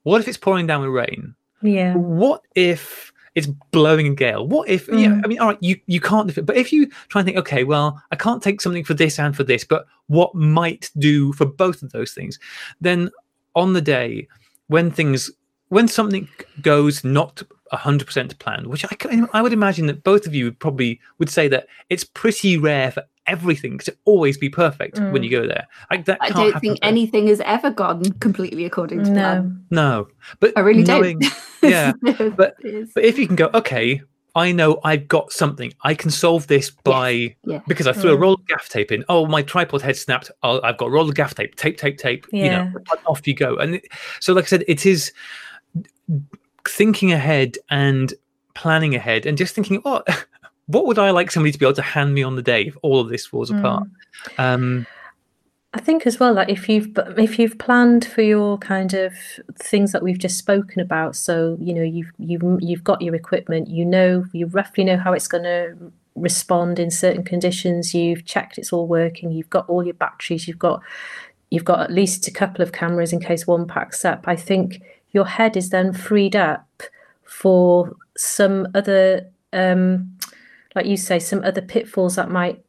what if it's pouring down with rain? Yeah. What if it's blowing a gale? What if, yeah, Mm. I mean, all right, you, you can't, but if you try and think, okay, well, I can't take something for this and for this, but what might do for both of those things? Then on the day when things, when something goes not 100% to plan, which I, can- I would imagine that both of you would probably would say that it's pretty rare for everything to always be perfect when Mm. you go there. Like that I don't think for- anything has ever gone completely according to plan. No. No, but I really knowing, don't. yeah, but- But if you can go, okay, I know I've got something. I can solve this by yeah. because I threw a Mm. roll of gaff tape in. Oh, my tripod head snapped. Oh, I've got a roll of gaff tape. Tape, tape, tape. You know, Yeah. off you go. And it, so, like I said, it is thinking ahead and planning ahead, and just thinking, what, what would I like somebody to be able to hand me on the day if all of this falls apart? Mm. Um, I think as well, that if you've if you've planned for your kind of things that we've just spoken about, so you know you've you've you've got your equipment, you know you roughly know how it's going to respond in certain conditions. You've checked it's all working. You've got all your batteries. You've got you've got at least a couple of cameras in case one packs up. I think your head is then freed up for some other, um, like you say, some other pitfalls that might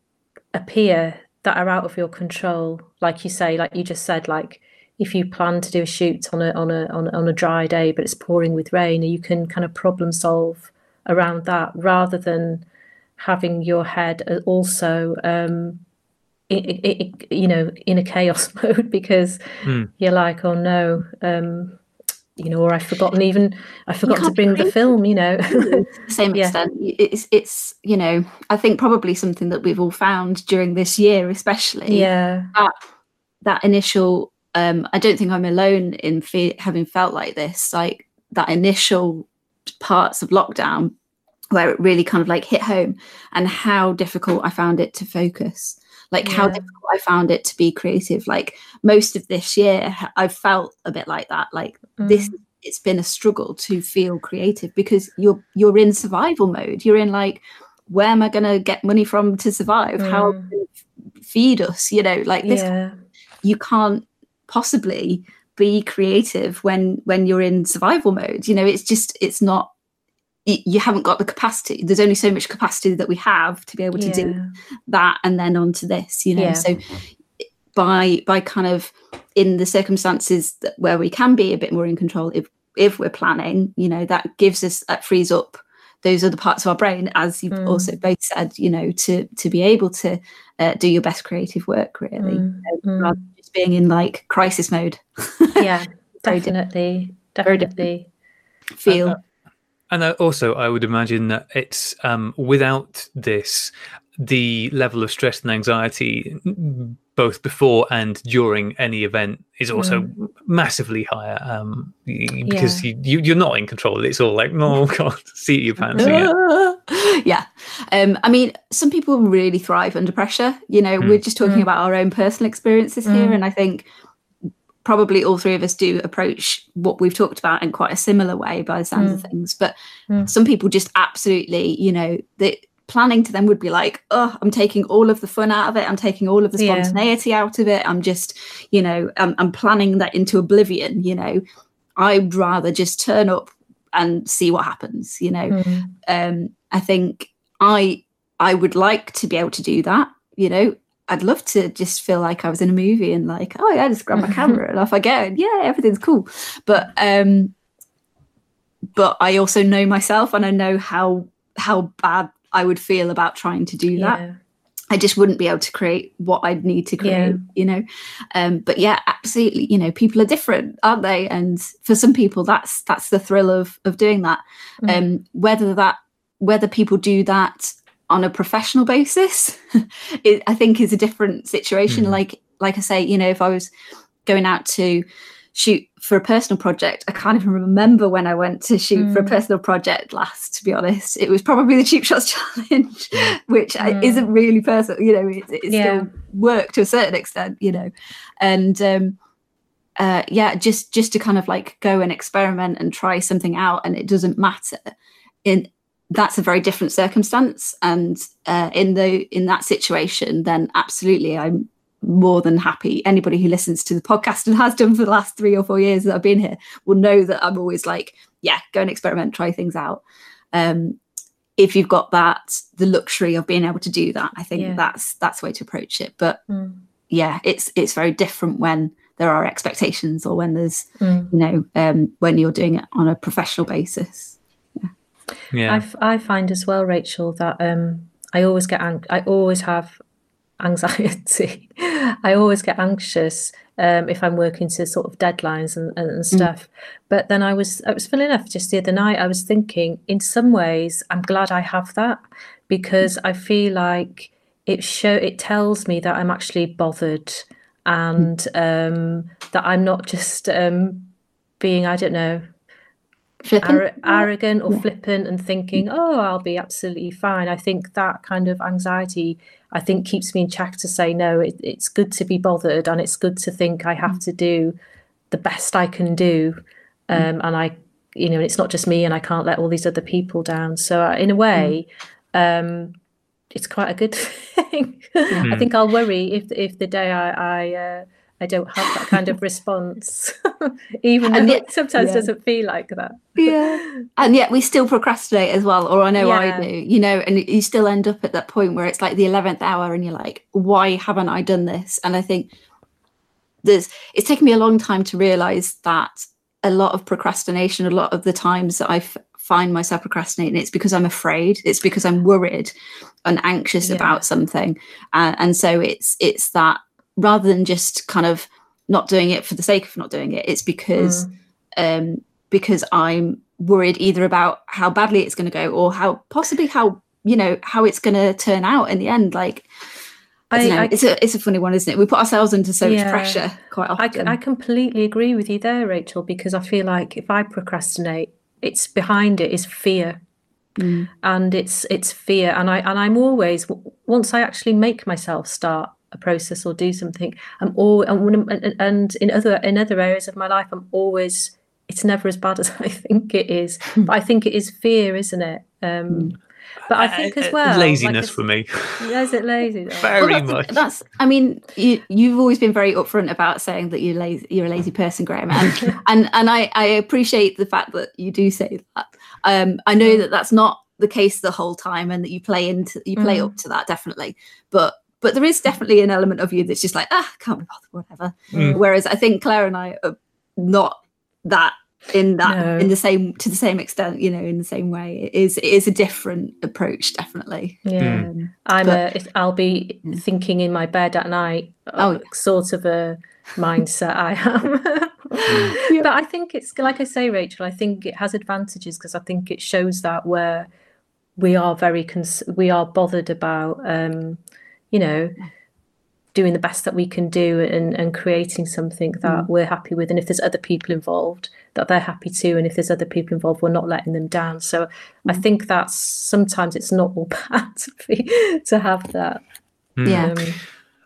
appear that are out of your control like you say like you just said like if you plan to do a shoot on a on a on, a- on a dry day but it's pouring with rain you can kind of problem solve around that rather than having your head also um i i i you know in a chaos mode because Mm. you're like oh no um you know or i've forgotten even i forgot to bring the film you know. same Yeah. extent. It's it's you know i think probably something that we've all found during this year especially yeah. that that initial um i don't think i'm alone in fe- having felt like this like that initial parts of lockdown where it really kind of like hit home and how difficult i found it to focus. Like how difficult i found it to be creative. Like most of this year I've felt a bit like that. Like this Mm. it's been a struggle to feel creative because you're you're in survival mode. You're in like where am i going to get money from to survive? How Mm. it feed us? You know like this yeah. you can't possibly be creative when when you're in survival mode. You know it's just it's not you haven't got the capacity there's only so much capacity that we have to be able to do that and then on to this you know? Yeah. so by by kind of in the circumstances that, where we can be a bit more in control if if we're planning you know that gives us that frees up those other parts of our brain as you've Mm. also both said you know to to be able to uh, do your best creative work really. Mm, uh, mm. rather than just being in like crisis mode. Yeah definitely definitely. feel And also, I would imagine that it's um, without this, the level of stress and anxiety, both before and during any event, is also massively higher um, y- y- because you, you, you're not in control. It's all like, oh, God, seat your pants. Yeah. yeah um i mean some people really thrive under pressure you know we're just talking Mm. about our own personal experiences here Mm. and i think probably all three of us do approach what we've talked about in quite a similar way by the sounds of things but Mm. some people just absolutely you know the planning to them would be like oh i'm taking all of the fun out of it i'm taking all of the Yeah. spontaneity out of it i'm just you know I'm, I'm planning that into oblivion you know i'd rather just turn up and see what happens you know Mm. um, I think I I would like to be able to do that. You know, I'd love to just feel like I was in a movie and like, oh yeah, I just grab my camera and off I go and yeah, everything's cool. But um, but I also know myself and I know how how bad I would feel about trying to do that. yeah I just wouldn't be able to create what I'd need to create, Yeah. you know. Um, but yeah, absolutely, you know, people are different, aren't they? And for some people, that's that's the thrill of of doing that. Mm. Um, whether that whether people do that on a professional basis, it, I think is a different situation. Mhm. Like like I say, you know, if I was going out to shoot for a personal project. I can't even remember when I went to shoot mm. for a personal project last, to be honest. It was probably the Cheap Shots Challenge, which mm. isn't really personal, you know, it, it yeah. still work to a certain extent, you know. And um, uh, yeah, just just to kind of like go and experiment and try something out and it doesn't matter. In that's a very different circumstance. And uh, in the in that situation, then absolutely I'm more than happy. Anybody who listens to the podcast and has done for the last three or four years that I've been here will know that I'm always like, yeah, go and experiment, try things out. Um, if you've got that, the luxury of being able to do that, I think yeah. that's that's the way to approach it. But mm. yeah, it's it's very different when there are expectations or when there's mm. you know um, when you're doing it on a professional basis. Yeah. I, f- I find as well, Rachel, that um, I always get ang- I always have anxiety. I always get anxious um, if I'm working to sort of deadlines and, and, and mm. stuff. Mm. But then I was I was feeling enough just the other night. I was thinking, in some ways, I'm glad I have that because I feel like it show it tells me that I'm actually bothered and um, that I'm not just um, being I don't know Ar- arrogant or yeah. flippant and thinking, oh, I'll be absolutely fine. I think that kind of anxiety I think keeps me in check to say no. It, it's good to be bothered, and it's good to think I have mm. to do the best I can do, mm. um, mm. and I, you know, it's not just me, and I can't let all these other people down. So uh, in a way, mm. um, it's quite a good thing. I think I'll worry if if the day I, I uh, I don't have that kind of response, even and though yet, it sometimes yeah. doesn't feel like that. Yeah. And yet we still procrastinate as well, or I know yeah. I do, you know, and you still end up at that point where it's like the 11th hour and you're like, why haven't I done this? And I think there's, it's taken me a long time to realize that a lot of procrastination, a lot of the times that I find myself procrastinating, it's because I'm afraid, it's because I'm worried and anxious yeah. about something. Uh, and so it's, it's that rather than just kind of not doing it for the sake of not doing it it's because mm. um because i'm worried either about how badly it's going to go or how possibly how you know how it's going to turn out in the end like I, I, I, it's a it's a funny one, isn't it? We put ourselves into so yeah, much pressure quite often. I, I completely agree with you there, Rachel, because I feel like if I procrastinate, it's behind it is fear, mm. and it's it's fear, and I and I'm always once I actually make myself start a process or do something i'm all and, and in other in other areas of my life i'm always it's never as bad as i think it is hmm. but i think it is fear isn't it um hmm. but I think as well laziness like for me. Is it lazy? very well, that's, much. That's. I mean, you you've always been very upfront about saying that you're lazy. You're a lazy person, Graham, and and, and I I appreciate the fact that you do say that. Um, I know that that's not the case the whole time, and that you play into you play mm. up to that definitely. But but there is definitely an element of you that's just like, ah, can't be bothered, whatever. Mm. Whereas I think Claire and I are not that in that no. in the same to the same extent you know in the same way it is it is a different approach definitely yeah mm. i'm but, a i'll be thinking in my bed at night oh sort of a mindset i am mm. but i think it's like i say rachel i think it has advantages because i think it shows that where we are very cons- we are bothered about um you know, doing the best that we can do and, and creating something that mm. we're happy with. And if there's other people involved, that they're happy too. And if there's other people involved, we're not letting them down. So mm. I think that's sometimes it's not all bad to, be, to have that. Mm. Yeah. Um,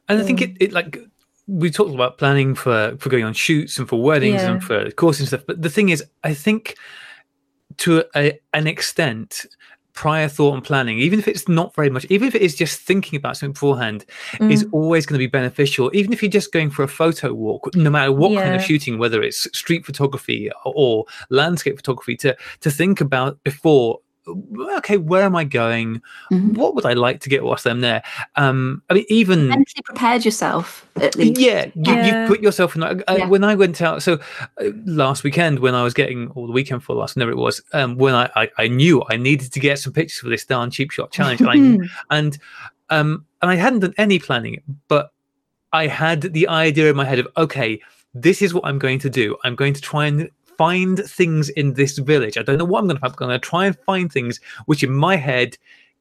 and I think it, it like we talked about planning for for going on shoots and for weddings yeah. and for courses and stuff. But the thing is, I think to a, an extent, prior thought and planning, even if it's not very much, even if it is just thinking about something beforehand, mm. is always going to be beneficial. Even if you're just going for a photo walk, no matter what yeah. kind of shooting, whether it's street photography or landscape photography, to to think about before okay, where am I going? Mm-hmm. What would I like to get whilst I'm there? Um, I mean, even mentally prepared yourself at least. Yeah, you, yeah. you put yourself in. Uh, yeah. When I went out, so uh, last weekend when I was getting, or the weekend for last, whenever it was, um, when I, I, I knew I needed to get some pictures for this darn cheap shot challenge, and I, and um, and I hadn't done any planning, but I had the idea in my head of okay, this is what I'm going to do. I'm going to try and find things in this village. I don't know what I'm going to find. I'm going to try and find things which, in my head,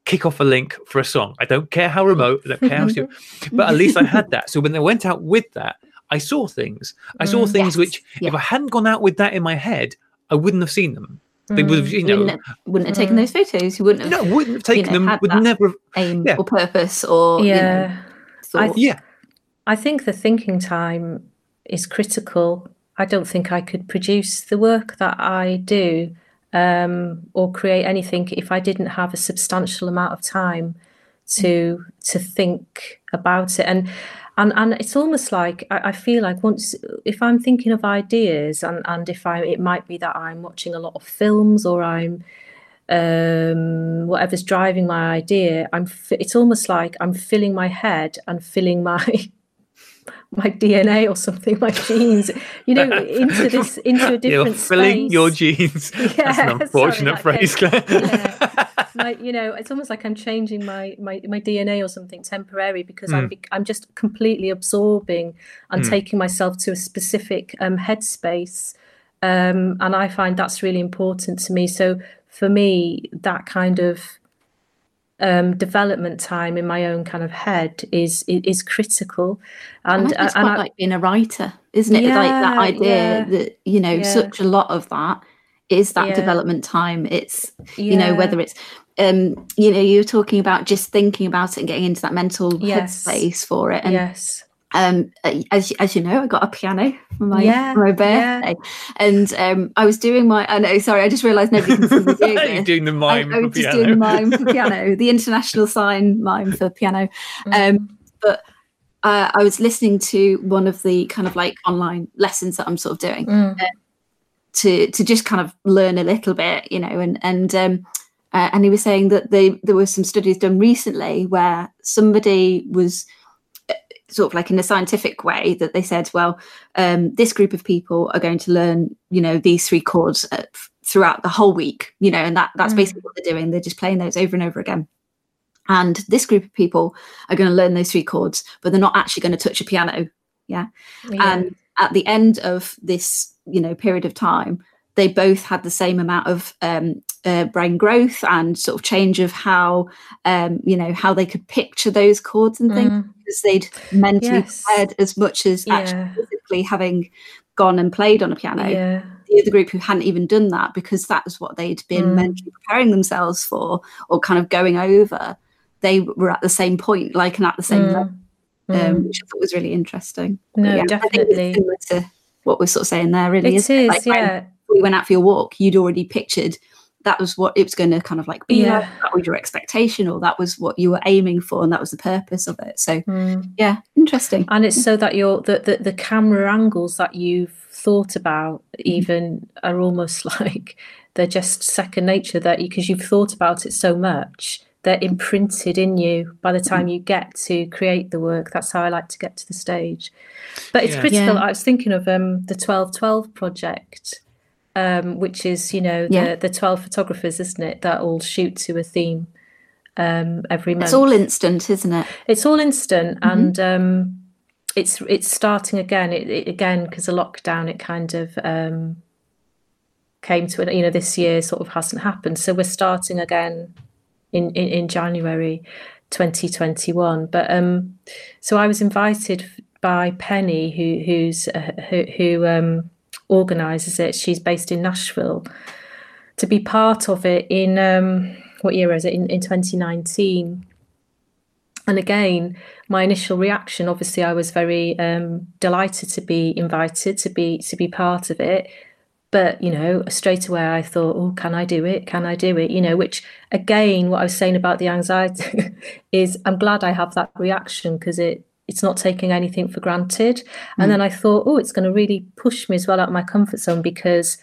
kick off a link for a song. I don't care how remote, I don't care how stupid, but at least I had that. So when I went out with that, I saw things. I saw Mm. things Yes, which, yeah. if I hadn't gone out with that in my head, I wouldn't have seen them. They would have, you know, wouldn't have, wouldn't have taken those photos. You wouldn't have no, wouldn't have taken know, them. had Would never have. aim Yeah. or purpose or you know, yeah. I- Yeah, I think the thinking time is critical. I don't think I could produce the work that I do um, or create anything if I didn't have a substantial amount of time to to think about it. And and and it's almost like I, I feel like once if I'm thinking of ideas and and if I it might be that I'm watching a lot of films or I'm um whatever's driving my idea i'm it's almost like i'm filling my head and filling my my dna or something my genes you know into this into a you're different filling your space. genes. That's Yeah, an unfortunate that phrase, Claire. yeah. my you know it's almost like i'm changing my my, my dna or something temporary because i'm bec- i'm just completely absorbing and Mm. taking myself to a specific um headspace um and i find that's really important to me so for me that kind of um development time in my own kind of head is is, is critical And, and it's quite I, like being a writer, isn't it? like that idea yeah, that you know, yeah. such a lot of that is that Yeah. development time. It's you know whether it's um you know you're talking about just thinking about it and getting into that mental Yes. headspace for it and yes um uh, as as you know i got a piano for my, Yeah, for my yeah. birthday and um i was doing my i know sorry i just realized nobody can see me doing this. doing the I, mime I for was just piano. doing the mime for piano the international sign mime for piano. Um Mm, uh, i was listening to one of the kind of like online lessons that i'm sort of doing mm, to to just kind of learn a little bit, you know, and and um, uh, and he was saying that they there were some studies done recently where somebody was uh, sort of like in a scientific way that they said, well, um, this group of people are going to learn, you know, these three chords uh, f- throughout the whole week, you know, and that that's Mm. basically what they're doing. They're just playing those over and over again. And this group of people are going to learn those three chords, but they're not actually going to touch a piano. yeah. And at the end of this, you know, period of time, they both had the same amount of um, uh, brain growth and sort of change of how, um, you know, how they could picture those chords and things Mm, because they'd mentally Yes. prepared as much as actually physically having gone and played on a piano. yeah The other group who hadn't even done that because that was what they'd been Mm. mentally preparing themselves for or kind of going over. They were at the same point, like and at the same level Mm, mm. um, which I thought was really interesting. No, yeah, I think it's definitely. similar to what we're sort of saying there, really. It isn't it? is, Like yeah. you went out for your walk, you'd already pictured that was what it was going to kind of like be Yeah. like. That was your expectation, or that was what you were aiming for, and that was the purpose of it. So, Mm. yeah, interesting. And it's so that your the, the, the camera angles that you've thought about Mm-hmm. even are almost like they're just second nature that because you've thought about it so much they're imprinted in you by the Mm-hmm. time you get to create the work that's how i like to get to the stage but it's Yeah. critical Yeah. i was thinking of um the 1212 project um which is you know the Yeah. the 12 photographers isn't it that all shoot to a theme um every month It's all instant, isn't it? it's all instant Mhm. and um it's it's starting again it, it again because the lockdown it kind of um came to an you know this year sort of hasn't happened so we're starting again in in, in january 2021 but um so i was invited by penny who who's uh, who, who um organizes it. She's based in nashville. To be part of it in um what year is it? In, in 2019 and again my initial reaction obviously i was very um, delighted to be invited to be to be part of it. But you know straight away i thought oh can i do it? Can i do it? You know which again what i was saying about the anxiety is i'm glad i have that reaction because it it's not taking anything for granted. And then i thought oh it's going to really push me as well out of my comfort zone because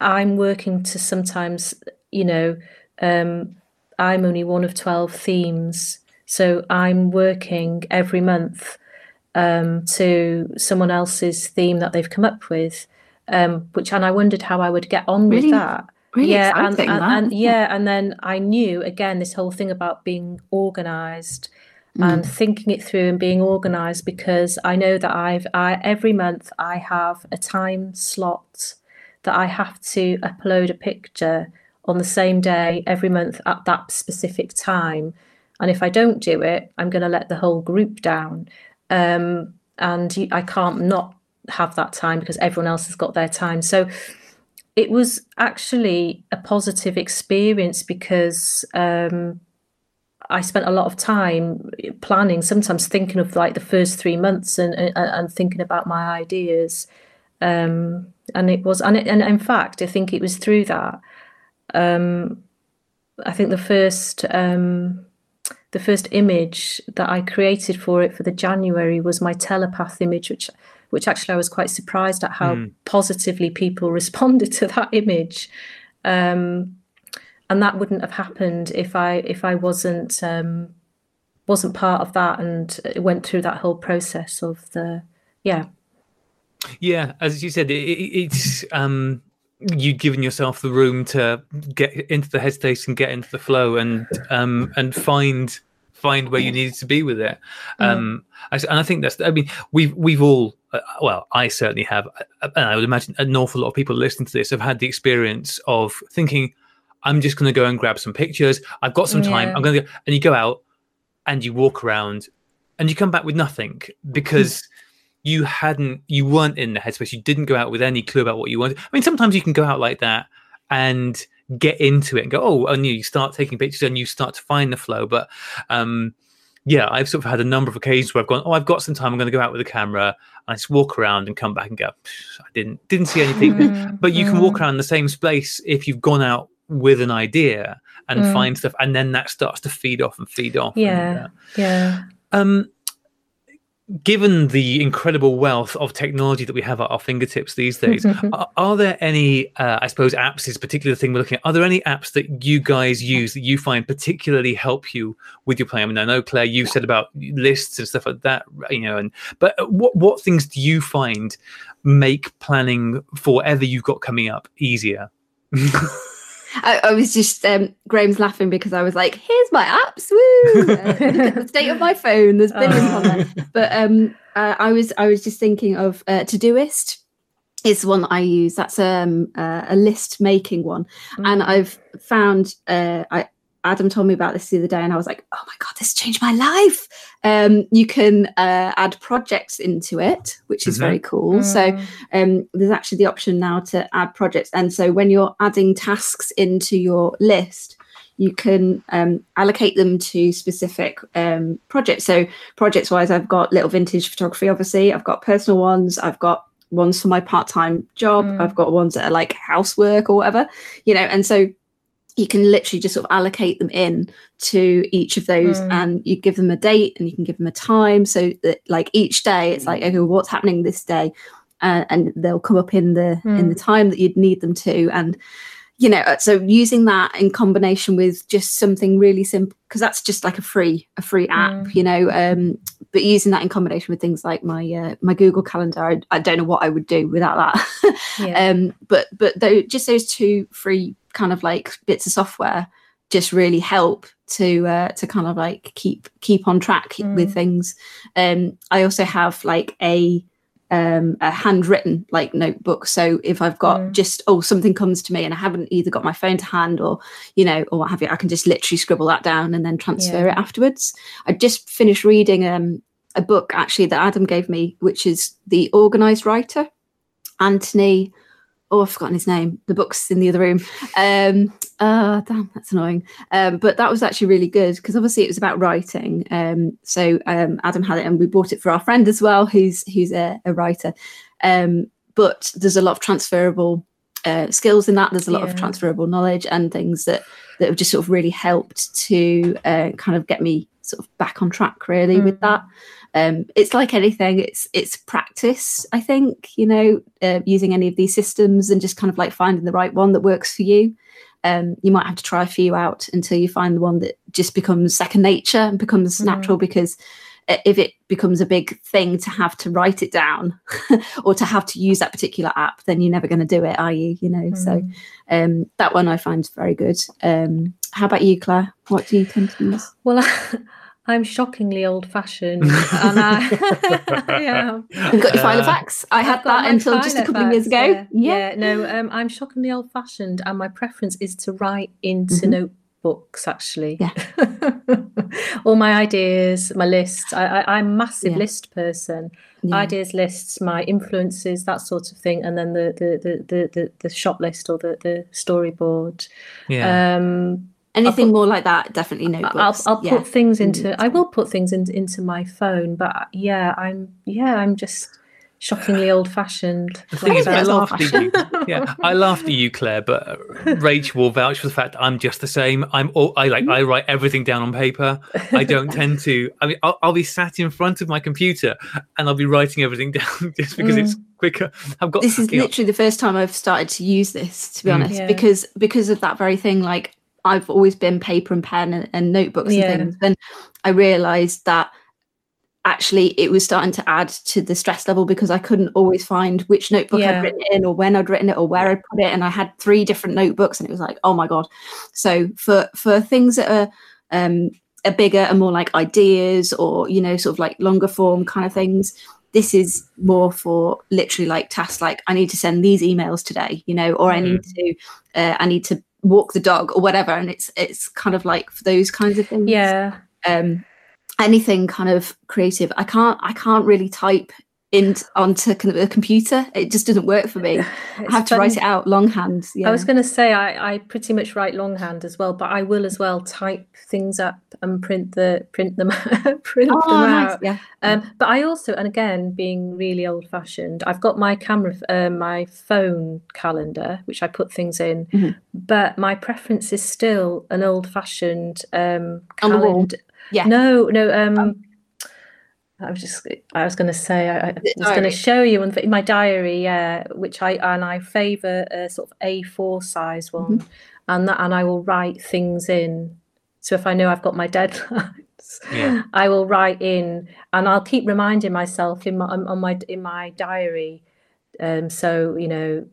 i'm working to sometimes you know um, i'm only one of 12 themes. So I'm working every month um, to someone else's theme that they've come up with, um, which and I wondered how I would get on Really- with that. Really yeah, and, and, and yeah, and then I knew again this whole thing about being and thinking it through and being organized because I know that I've I every month I have a time slot that I have to upload a picture on the same day every month at that specific time. And if I don't do it, I'm going to let the whole group down. Um, and I can't not have that time because everyone else has got their time. So it was actually a positive experience because um, I spent a lot of time planning, sometimes thinking of like the first three months and and, and thinking about my ideas. Um, and it was, and, it, and in fact, I think it was through that. Um, I think the first um, the first image that I created for it for the January was my telepath image, which which actually I was quite surprised at how mm. positively people responded to that image. Um, and that wouldn't have happened if I if I wasn't um, wasn't part of that and went through that whole process of the yeah yeah as you said it, it's um you'd given yourself the room to get into the headspace and get into the flow and um and find find where you needed to be with it mm. um and i think that's i mean we've we've all uh, well i certainly have uh, and i would imagine an awful lot of people listening to this have had the experience of thinking I'm just going to go and grab some pictures. I've got some time. Yeah. I'm going to go, and you go out and you walk around and you come back with nothing because you hadn't, you weren't in the headspace. You didn't go out with any clue about what you wanted. I mean, sometimes you can go out like that and get into it and go, oh, and you start taking pictures and you start to find the flow. But um, yeah, I've sort of had a number of occasions where I've gone, oh, I've got some time. I'm going to go out with a camera. And I just walk around and come back and go, I didn't didn't see anything. Mm, but you can walk mm. around the same space if you've gone out with an idea and mm. find stuff and then that starts to feed off and feed off yeah and, uh, yeah. um given the incredible wealth of technology that we have at our fingertips these days are, are, there any uh, i suppose apps is particularly the thing we're looking at. Are there any apps that you guys use that you find particularly help you with your playing i mean i know claire you said about lists and stuff like that you know and but what what things do you find make planning for whatever you've got coming up easier I, I, was just um, Graham's laughing because I was like, "Here's my apps, woo! the state of my phone. There's billions oh. on there." But um, uh, I was I was just thinking of uh, Todoist is one that I use. That's um, uh, a list making one, mm. and I've found uh, I Adam told me about this the other day, and I was like, "Oh my god, this changed my life!" Um, you can uh, add projects into it, which is mm-hmm. very cool. Mm. So um, there's actually the option now to add projects, and so when you're adding tasks into your list, you can um, allocate them to specific um, projects. So projects wise, I've got little vintage photography. Obviously, I've got personal ones. I've got ones for my part-time job. Mm. I've got ones that are like housework or whatever, you know, and so you can literally just sort of allocate them in to each of those mm. and you give them a date and you can give them a time so that like each day it's like okay what's happening this day uh, and they'll come up in the mm. in the time that you'd need them to and you know so using that in combination with just something really simple because that's just like a free a free app mm. you know um but using that in combination with things like my uh, my google calendar I, I, don't know what i would do without that yeah. um but but though just those two free kind of like bits of software just really help to uh, to kind of like keep keep on track mm. with things. Um, I also have like a um, a handwritten like notebook. So if I've got mm. just oh something comes to me and I haven't either got my phone to hand or you know or what have you, I can just literally scribble that down and then transfer yeah. it afterwards. I just finished reading um, a book actually that Adam gave me, which is the Organized Writer, Anthony oh, I've forgotten his name. The book's in the other room. Um, uh, damn, that's annoying. Um, but that was actually really good because obviously it was about writing. Um, so um, Adam had it, and we bought it for our friend as well, who's who's a, a writer. Um, but there's a lot of transferable uh, skills in that. There's a lot yeah. of transferable knowledge and things that that have just sort of really helped to uh, kind of get me sort of back on track really mm. with that um, it's like anything it's it's practice i think you know uh, using any of these systems and just kind of like finding the right one that works for you. Um, you might have to try a few out until you find the one that just becomes second nature and becomes mm. natural because uh, if it becomes a big thing to have to write it down or to have to use that particular app then you're never going to do it are you you know? Mm. so um, that one i find very good. Um, how about you claire? What do you tend to use well I'm shockingly old fashioned. and I, yeah. You've got your Filofax. I had that until just a couple of years ago. Yeah. yeah. yeah no, um, I'm shockingly old fashioned, and my preference is to write into mm-hmm. books actually. Yeah. All my ideas, my lists. I, I, I'm a massive Yeah. list person. Yeah. Ideas lists, my influences, that sort of thing, and then the the the the, the, the shop list or the, the storyboard. Yeah. Um, Anything put- more like that, definitely I'll. I'll yeah. put things Mm, into I will put things in, into my phone, but yeah, I'm yeah, I'm just shockingly old fashioned. The thing is, I laughed at you. old-fashioned. Yeah, I laughed at you, Claire, but uh, Rach will vouch for the fact I'm just the same. I'm all I like. I write everything down on paper. I don't tend to. I mean, I'll, I'll be sat in front of my computer and I'll be writing everything down just because it's quicker. I've got this is you know, literally the first time I've started to use this, to be Mm. honest, Yeah. because because of that very thing. Like I've always been paper and pen and, and notebooks Yeah. and things. And I realised that actually it was starting to add to the stress level because I couldn't always find which notebook Yeah. I'd written it in or when I'd written it or where I'd put it. And I had three different notebooks and it was like, oh my God. So for for things that are um are bigger and more like ideas or, you know, sort of like longer form kind of things, this is more for literally like tasks like I need to send these emails today, you know, or I need to uh, I need to walk the dog or whatever. And it's it's kind of like for those kinds of things Yeah. um anything kind of creative i can't i can't really type in onto kind of a computer it just doesn't work for me i have to write it out longhand yeah I was going to say I, I pretty much write longhand as well, but I will as well type things up and print the print them print oh them nice out. yeah Um, but I also, and again, being really old fashioned, I've got my camera, uh, my phone calendar, which I put things in, Mhm. but my preference is still an old fashioned um, On the wall? calendar. Yeah. No, no. Um, I was just, I was going to say, I, I was going to show you in my diary, yeah, which I, and I favour a sort of A4 size one, and that, and I will write things in. So if I know I've got my deadlines, Yeah. I will write in, and I'll keep reminding myself in my on my in my diary. Um, so you know,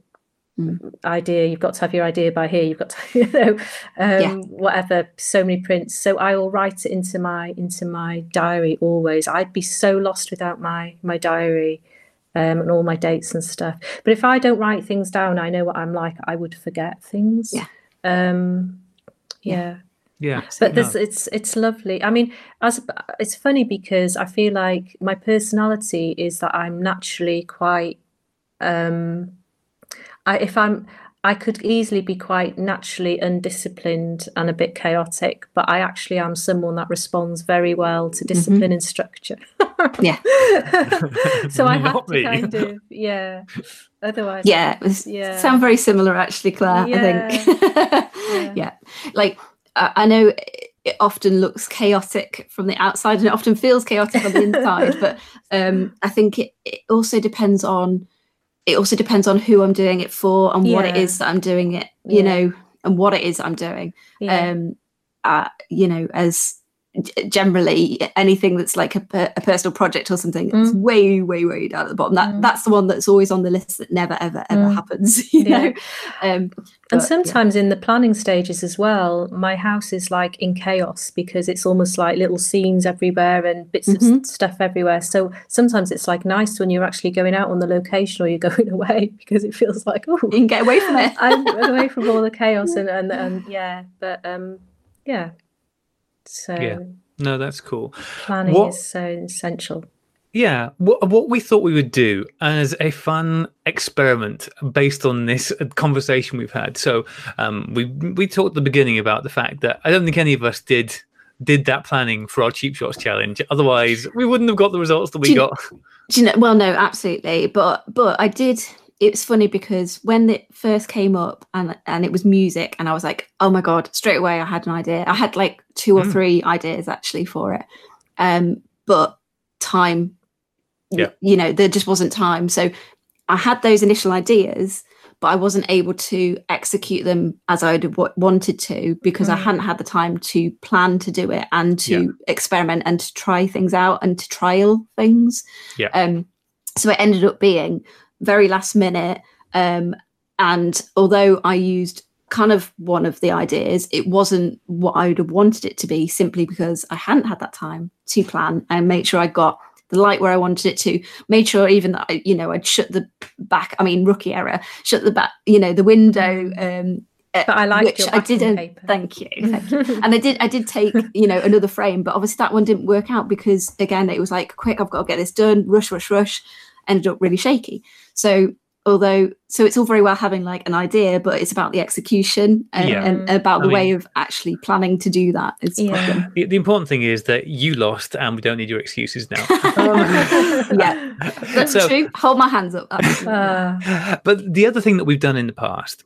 Mm. idea you've got to have your idea by here. You've got to, you know, um, Yeah. whatever. So many prints. So I will write it into my into my diary always. I'd be so lost without my my diary. Um, and all my dates and stuff. But if I don't write things down, I know what I'm like. I would forget things. Yeah. Um, Yeah. yeah yeah. but no. this it's it's lovely i mean as it's funny because i feel like my personality is that i'm naturally quite um i if i'm i could easily be quite naturally undisciplined and a bit chaotic but i actually am someone that responds very well to discipline and structure Yeah. so i have Not to me. kind of yeah otherwise yeah, was- Yeah. sound very similar actually claire i think Yeah. yeah like I I know it- it often looks chaotic from the outside and it often feels chaotic on the inside but um i think it, it also depends on it also depends on who i'm doing it for and what it is that i'm doing it you Yeah. know and what it is i'm doing yeah. um uh, you know as generally anything that's like a, a personal project or something it's Mm. way way way down at the bottom that Mm. that's the one that's always on the list that never ever ever Mm. happens you Yeah. know um And but, yeah. sometimes in the planning stages as well, my house is like in chaos because it's almost like little scenes everywhere and bits of Mhm. s- stuff everywhere. So sometimes it's like nice when you're actually going out on the location or you're going away because it feels like, oh, you can get away from it I'm away from all the chaos and, and, and yeah, but um, yeah. So Yeah. no, that's cool. planning What- is so essential. Yeah, what, what we thought we would do as a fun experiment based on this conversation we've had. So um, we we talked at the beginning about the fact that I don't think any of us did did that planning for our cheap shots challenge. Otherwise, we wouldn't have got the results that we Do got. Do you know, well, no, absolutely. But but I did. It's funny because when it first came up and and it was music, and I was like, oh my god! Straight away, I had an idea. I had like two or Mm. three ideas actually for it. Um, but time, Yeah. you know, there just wasn't time. So I had those initial ideas, but I wasn't able to execute them as I'd w- wanted to because I Mm. hadn't had the time to plan to do it and to experiment and to try things out and to trial things. Yeah. Um, so it ended up being very last minute. Um, and although I used kind of one of the ideas, it wasn't what I would have wanted it to be simply because I hadn't had that time to plan and make sure I got the light where I wanted it to, made sure even that I, you know, I'd shut the back, I mean, rookie error, shut the back, you know, the window um, uh, But I liked which your I did. backing A, paper. thank you, thank you. and I did. I did take you know another frame, but obviously that one didn't work out because again it was like quick. I've got to get this done. Rush, rush, rush. Ended up really shaky. So although so it's all very well having like an idea, but it's about the execution and, Yeah. and about I the way of actually planning to do that. Is the Yeah. The, the important thing is that you lost, and we don't need your excuses now. Yeah, that's So- true. Hold my hands up. Uh, but the other thing that we've done in the past,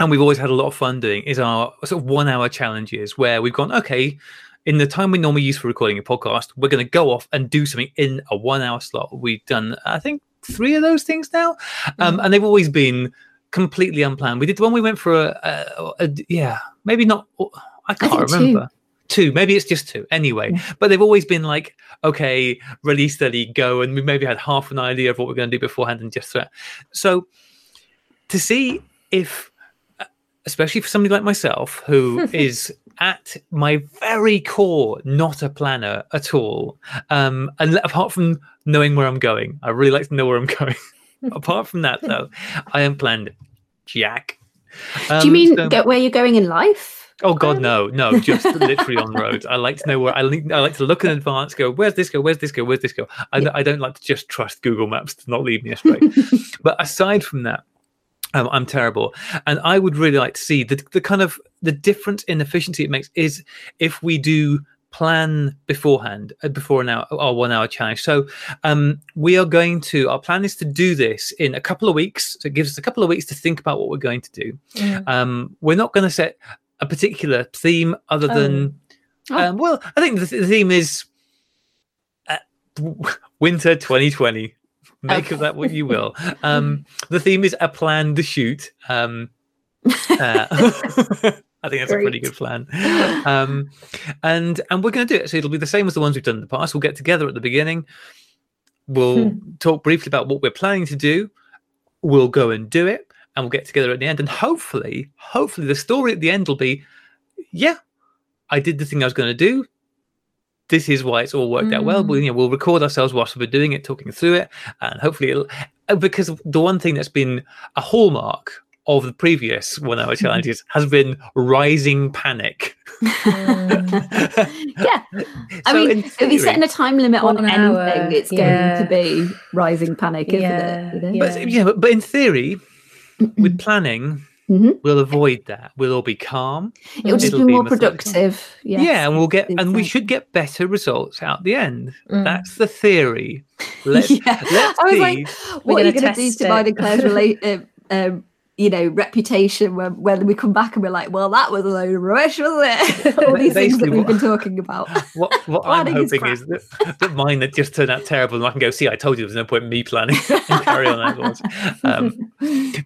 and we've always had a lot of fun doing, is our sort of one hour challenges where we've gone, okay, in the time we normally use for recording a podcast, we're going to go off and do something in a one hour slot. We've done, I think, three of those things now, um, and they've always been completely unplanned. We did the one we went for a, a, a yeah, maybe not, I can't two. remember. Two, maybe it's just two. Anyway, but they've always been like, okay, ready, steady, go, and we maybe had half an idea of what we're going to do beforehand and just that. So to see if, especially for somebody like myself, who is at my very core not a planner at all, um, and apart from knowing where I'm going, I really like to know where I'm going. apart from that, though, I am planned. Jack. do you Um, mean so- get where you're going in life? Oh God, no, no, just literally on roads. I like to know where I, I like to look in advance. Go, where's this go? Where's this go? Where's this go? I, I don't like to just trust Google Maps to not lead me astray. but aside from that, um, I'm terrible, and I would really like to see the the kind of the difference in efficiency it makes is if we do plan beforehand uh, before an hour our one hour challenge so um we are going to our plan is to do this in a couple of weeks so it gives us a couple of weeks to think about what we're going to do mm. um, we're not going to set a particular theme other than, Oh. um, well, I think the, the theme is uh, winter 2020. Make of that what you will. Um, the theme is a plan to shoot. Um, uh, I think that's a pretty good plan. Um, and and we're going to do it. So it'll be the same as the ones we've done in the past. We'll get together at the beginning. We'll talk briefly about what we're planning to do. We'll go and do it, and we'll get together at the end. And hopefully, hopefully, the story at the end will be, yeah, I did the thing I was going to do. This is why it's all worked out well. Mm. We'll, you know, we'll record ourselves whilst we're doing it, talking through it, and hopefully, it'll, uh, because the one thing that's been a hallmark of the previous one-hour challenges has been rising panic. Mm. yeah, I mean, in if you're setting a time limit on anything, hour, it's yeah. going to be rising panic, isn't Yeah, it? You know? yeah. But yeah, but, but in theory, with planning, Mhm. we'll avoid that. We'll all be calm. It'll just It'll be be more methodical. productive. Yes. Yeah, and we'll get and we should get better results out the end. Mm. That's the theory. Let's, Yeah. let's I was see. like, what We're are you gonna going to do test to mine it. and Claire's rela- uh, um, you know, reputation when, when we come back and we're like, well, that was a load of rubbish, wasn't it? All these things that we've what- been talking about. what what I'm is hoping crap. is that, that mine that just turned out terrible, and I can go, see, I told you there's no point in me planning and carry on as was. Um,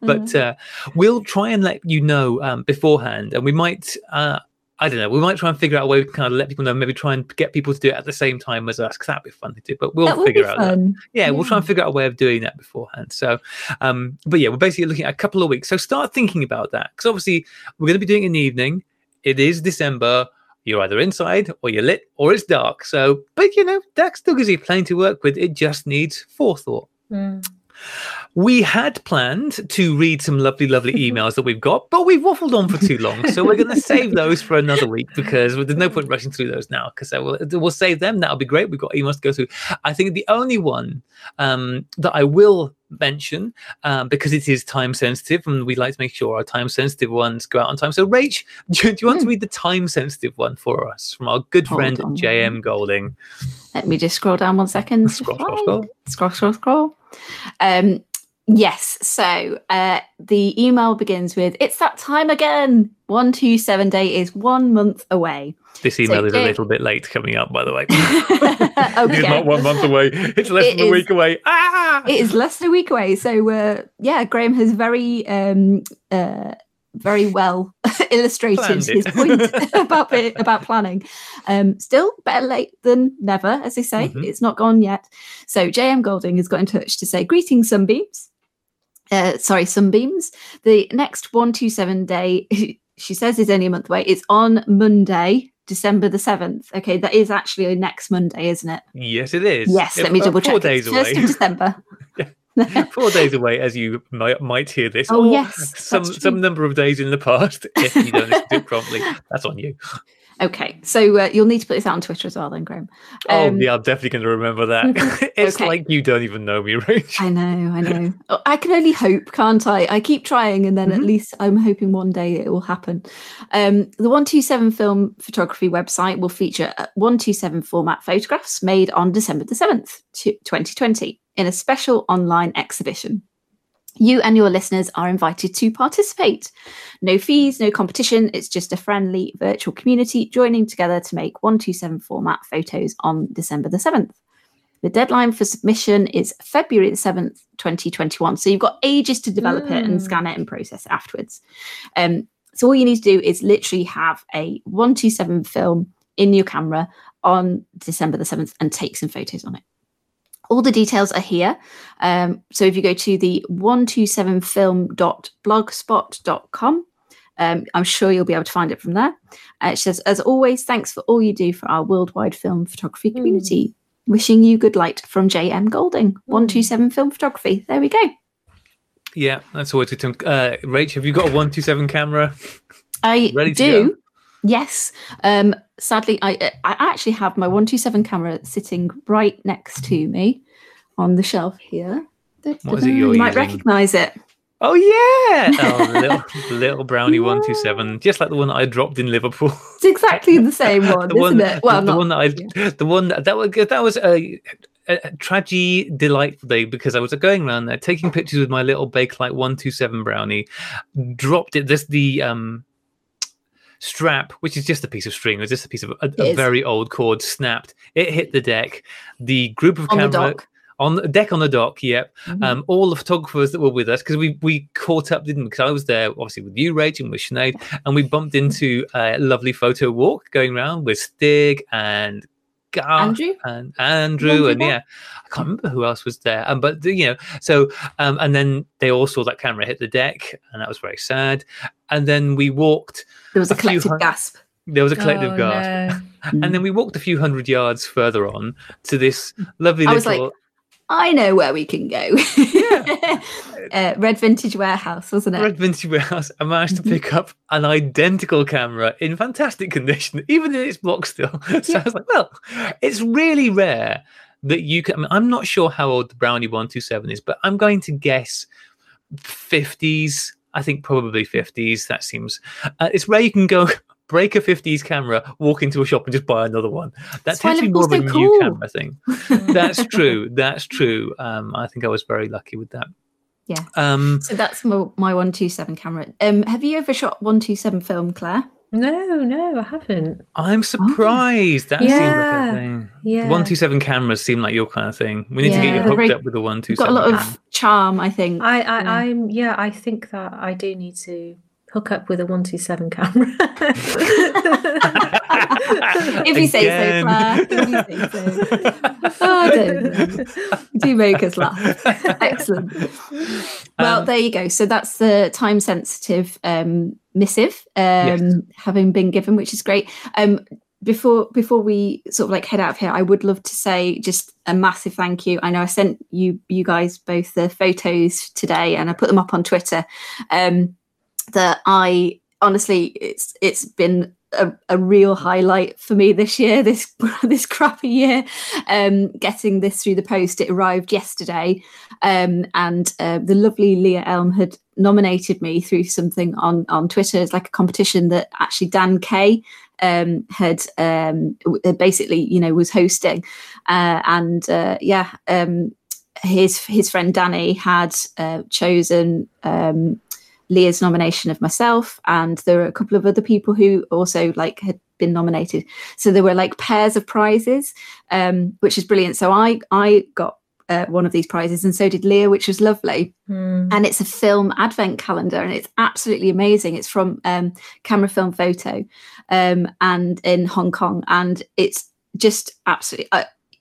but uh, we'll try and let you know um, beforehand, and we might. Uh, I don't know. We might try and figure out a way to kind of let people know. Maybe try and get people to do it at the same time as us, because that'd be fun to do. But we'll figure out that. fun. yeah, we'll try and figure out a way of doing that beforehand. So, um, but yeah, we're basically looking at a couple of weeks. So start thinking about that because obviously we're going to be doing it in the evening. It is December. You're either inside or you're lit or it's dark. So, but you know, that still gives you plenty to work with. It just needs forethought. Mm. We had planned to read some lovely, lovely emails that we've got, but we've waffled on for too long. So we're going to save those for another week because there's no point rushing through those now because we'll, we'll save them. That'll be great. We've got emails to go through. I think the only one um, that I will mention um, because it is time sensitive and we like to make sure our time sensitive ones go out on time. So, Rach, do, do you want to Hmm. read the time sensitive one for us from our good Hold friend on. JM Golding? Let me just scroll down one second. Scroll, scroll, scroll. scroll, scroll, scroll. Um, yes. So uh, the email begins with, "It's that time again. One two seven day is one month away." This email is a little bit late coming up, by the way. It's okay. not one month away. It's less It than a week away. Ah! It is less than a week away. So uh, yeah, Graham has very um, uh, very well illustrated his it. point about it, about planning. Um, still better late than never, as they say. Mhm. It's not gone yet. So JM Golding has got in touch to say greetings, sunbeams. Uh, sorry, sunbeams. The next one two seven day, she says, is only a month away. It's on Monday, December the seventh. Okay, that is actually next Monday, isn't it? Yes, it is. Yes, Yeah, let me double Four check. days It's First of December. Four days away, as you might, might hear this. Oh, or yes, some some number of days in the past. If you don't listen to it promptly, that's on you. Okay, so uh, you'll need to put this out on Twitter as well, then, Graham. oh Um, yeah, I'm definitely going to remember that. it's Okay. like you don't even know me, Rach. I know, I know. Oh, I can only hope, can't I? I keep trying, and then at Mhm. least I'm hoping one day it will happen. Um, the 127 Film Photography website will feature uh, 127 format photographs made on December the 7th, t- 2020, in a special online exhibition. You and your listeners are invited to participate. No fees, no competition. It's just a friendly virtual community joining together to make 127 format photos on December the 7th. The deadline for submission is February the 7th, 2021. So you've got ages to develop it and Mm. scan it and process it afterwards. Um, so all you need to do is literally have a 127 film in your camera on December the 7th and take some photos on it. All the details are here. Um, so if you go to the 127film.blogspot.com, um, I'm sure you'll be able to find it from there. Uh, it says, as always, thanks for all you do for our worldwide film photography Mm. community. Wishing you good light from JM Golding, 127 Film Photography. There we go. Yeah, that's always good. To, uh, Rach, have you got a one two seven camera? I Ready to do. Yes. Um, sadly, I I actually have my 127 camera sitting right next to me on the shelf here. What is it you're you might using? recognize it. Oh yeah, oh, little, little brownie one two seven, just like the one that I dropped in Liverpool. It's exactly the same one, the isn't one, it? Well, the, the one that I, the one that, that was that was a, a, a tragedy delightful day because I was going around there taking pictures with my little Bakelite one two seven brownie, dropped it. This the um strap, which is just a piece of string, or just a piece of a, a very old cord, snapped. It hit the deck. The group of on camera on the deck on the dock. Yep. Mhm. Um, all the photographers that were with us because we we caught up, didn't? Because I was there, obviously with you, Rach, and with Sinead, and we bumped into a lovely photo walk going around with Stig and Garth Andrew? and Andrew, Andrew and yeah, I can't remember who else was there. Um, but you know, so um, and then they all saw that camera hit the deck, and that was very sad. And then we walked. There was a a collective hun- gasp. There was a collective Oh, gasp, no. and then we walked a few hundred yards further on to this lovely I little. like, I know where we can go. Yeah. uh, Red Vintage Warehouse, wasn't it? Red Vintage Warehouse, I managed to Mhm. pick up an identical camera in fantastic condition, even in its block still. so Yeah. I was like, well, it's really rare that you can. I mean, I'm not sure how old the Brownie 127 is, but I'm going to guess 50s. I think probably 50s. That seems. Uh, it's rare you can go break a 50s camera, walk into a shop and just buy another one. That That's why tends to be more of a Liverpool's so new camera thing. That's true. That's true. Um, I think I was very lucky with that. Yeah. Um, So that's my, my 127 camera. Um, have you ever shot 127 film, Claire? No, no, I haven't. I'm surprised. That seems like Yeah. a thing. Yeah. One two seven cameras seem like your kind of thing. We need to get you hooked very- up with the one two got a lot camera. of charm, I think. I, I, Yeah. I'm, yeah, I think that I do need to hook up with a 127 camera. if you say so, Claire. If you say so. Oh, don't. Do make us laugh. Excellent. Well, Um, there you go. So that's the time sensitive um, missive um, Yes. having been given, which is great. Um, before before we sort of like head out of here, I would love to say just a massive thank you. I know I sent you you guys both the photos today, and I put them up on Twitter. Um, that I honestly, it's it's been a, a real highlight for me this year, this this crappy year. Um, getting this through the post, it arrived yesterday, um, and uh, the lovely Leah Elm had nominated me through something on on Twitter. It's like a competition that actually Dan Kay um, had um, basically, you know, was hosting, uh, and uh, yeah, um, his his friend Danny had uh, chosen. Leah's nomination of myself, and there were a couple of other people who also like had been nominated. So there were like pairs of prizes, um, which is brilliant. So I I got uh, one of these prizes, and so did Leah, which was lovely. Hmm. And it's a film advent calendar, and it's absolutely amazing. It's from um, Camera Film Photo, um, and in Hong Kong, and it's just absolutely.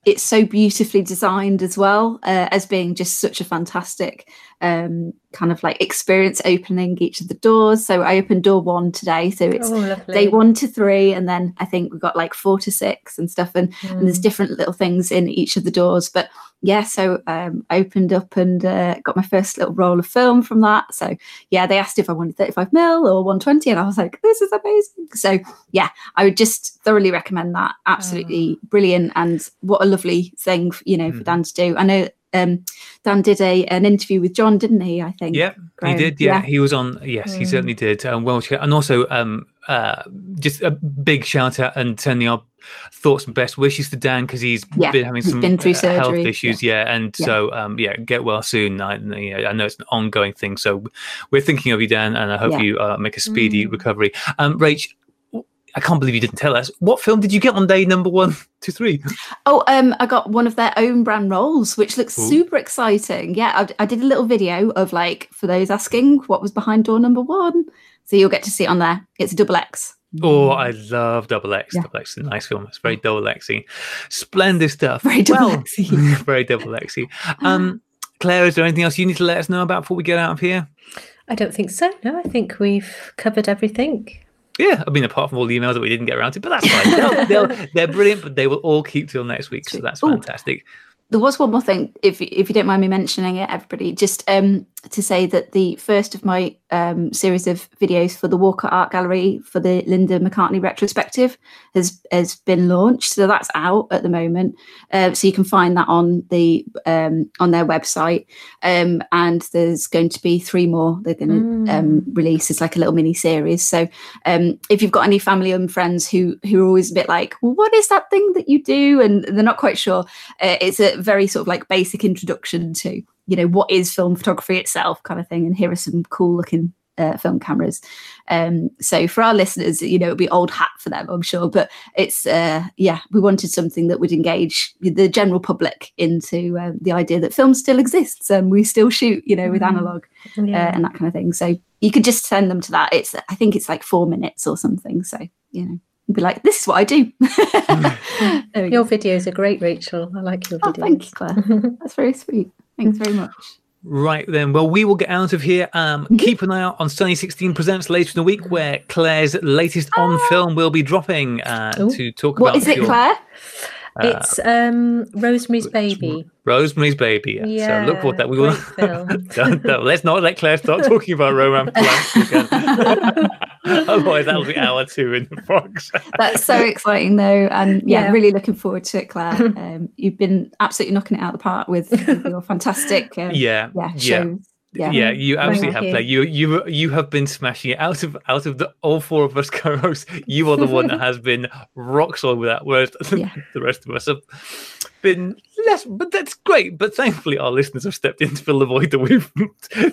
It's so beautifully designed as well uh, as being just such a fantastic um, kind of like experience opening each of the doors. So I opened door one today, so it's oh, day one to three, and then I think we've got like four to six and stuff, and, and there's Hmm. different little things in each of the doors. But yeah, so um, I opened up and uh, got my first little roll of film from that. So yeah, they asked if I wanted 35 mil or 120, and I was like, this is amazing. So yeah, I would just thoroughly recommend that. Absolutely oh. brilliant, and what a lovely thing, you know, mm. for Dan to do. I know um, Dan did a an interview with John, didn't he? I think. Yeah, Graham. he did. Yeah. yeah. he was on. Yes, mm. he certainly did. Um, well, and also um, uh, just a big shout out and sending our thoughts and best wishes to Dan because he's yeah, been having some been through uh, health issues. Yeah, yeah. and so um, yeah, get well soon. I, you know, I know it's an ongoing thing, so we're thinking of you, Dan, and I hope you uh, make a speedy mm. recovery. Um, Rach, I can't believe you didn't tell us. What film did you get on day number one to three? Oh, um, I got one of their own brand rolls, which looks Ooh. super exciting. Yeah, I, I, did a little video of like for those asking what was behind door number one. So you'll get to see it on there. It's a double X. Oh, I love Double X. Yeah. Double X is a nice film. It's very double Xy. Splendid stuff. Very double well, Xy. very double Xy. Um, Claire, is there anything else you need to let us know about before we get out of here? I don't think so. No, I think we've covered everything. Yeah, I mean, apart from all the emails that we didn't get around to, but that's fine. they'll, they'll, they're brilliant, but they will all keep till next week, so that's fantastic. Ooh, there was one more thing, if if you don't mind me mentioning it, everybody, just um, to say that the first of my um, series of videos for the Walker Art Gallery for the Linda McCartney retrospective has has been launched. So that's out at the moment. Uh, so you can find that on the um, on their website. Um, and there's going to be three more they're going to um, mm. release. It's like a little mini series. So um, if you've got any family and friends who who are always a bit like, well, what is that thing that you do, and they're not quite sure, uh, it's a very sort of like basic introduction to you know what is film photography itself kind of thing and here are some cool looking uh, film cameras um, so for our listeners you know it'll be old hat for them i'm sure but it's uh, yeah we wanted something that would engage the general public into uh, the idea that film still exists and we still shoot you know with mm-hmm. analog uh, yeah. and that kind of thing so you could just send them to that it's i think it's like four minutes or something so you know be like, this is what I do. your videos are great, Rachel. I like your videos. Oh, thank you, Claire. That's very sweet. Thanks very much. Right then. Well, we will get out of here. Um, keep an eye out on Sunny 16 Presents later in the week, where Claire's latest on ah. film will be dropping uh, to talk what about. What is it, your, Claire? Uh, it's um, Rosemary's Baby. Rosemary's Baby. Yeah. yeah so look for that. We will. don't, don't, let's not let Claire start talking about romance again. Otherwise, that'll be hour two in the box. That's so exciting, though, and yeah, yeah, really looking forward to it, Claire. Um, you've been absolutely knocking it out of the park with, with your fantastic, um, yeah, yeah, shows. Yeah yeah, yeah you absolutely have played. You you you have been smashing it out of out of the all four of us co-hosts. You are the one that has been rock solid with that, whereas yeah. the rest of us have been less. But that's great. But thankfully, our listeners have stepped in to fill the void that we've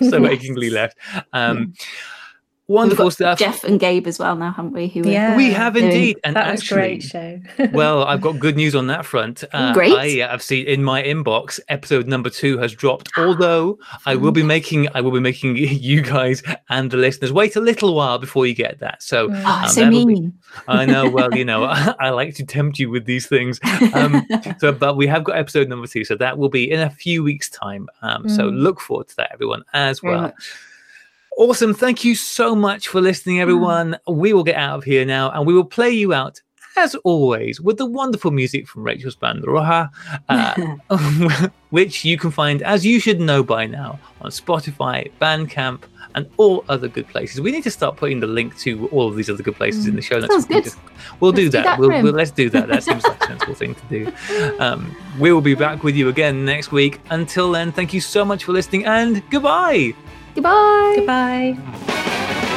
so yes. achingly left. Um, yeah. Wonderful stuff. Jeff and Gabe as well now, haven't we? Who yeah, we have indeed. And that was actually, great show. well, I've got good news on that front. Uh, great. I have seen in my inbox episode number two has dropped. Although I will be making, I will be making you guys and the listeners wait a little while before you get that. So, oh, um, so mean. Be, I know. Well, you know, I, I, like to tempt you with these things. Um, so, but we have got episode number two, so that will be in a few weeks' time. Um, mm. So look forward to that, everyone, as Very well. Much. Awesome. Thank you so much for listening, mm. everyone. Mm. We will get out of here now and we will play you out, as always, with the wonderful music from Rachel's band Roja, uh, which you can find, as you should know by now, on Spotify, Bandcamp, and all other good places. We need to start putting the link to all of these other good places in the show notes. Sounds good. we'll do that. Do that we'll, we'll, let's do that. That seems like a sensible thing to do. Um, we will be back with you again next week. Until then, thank you so much for listening and goodbye. Goodbye. Goodbye.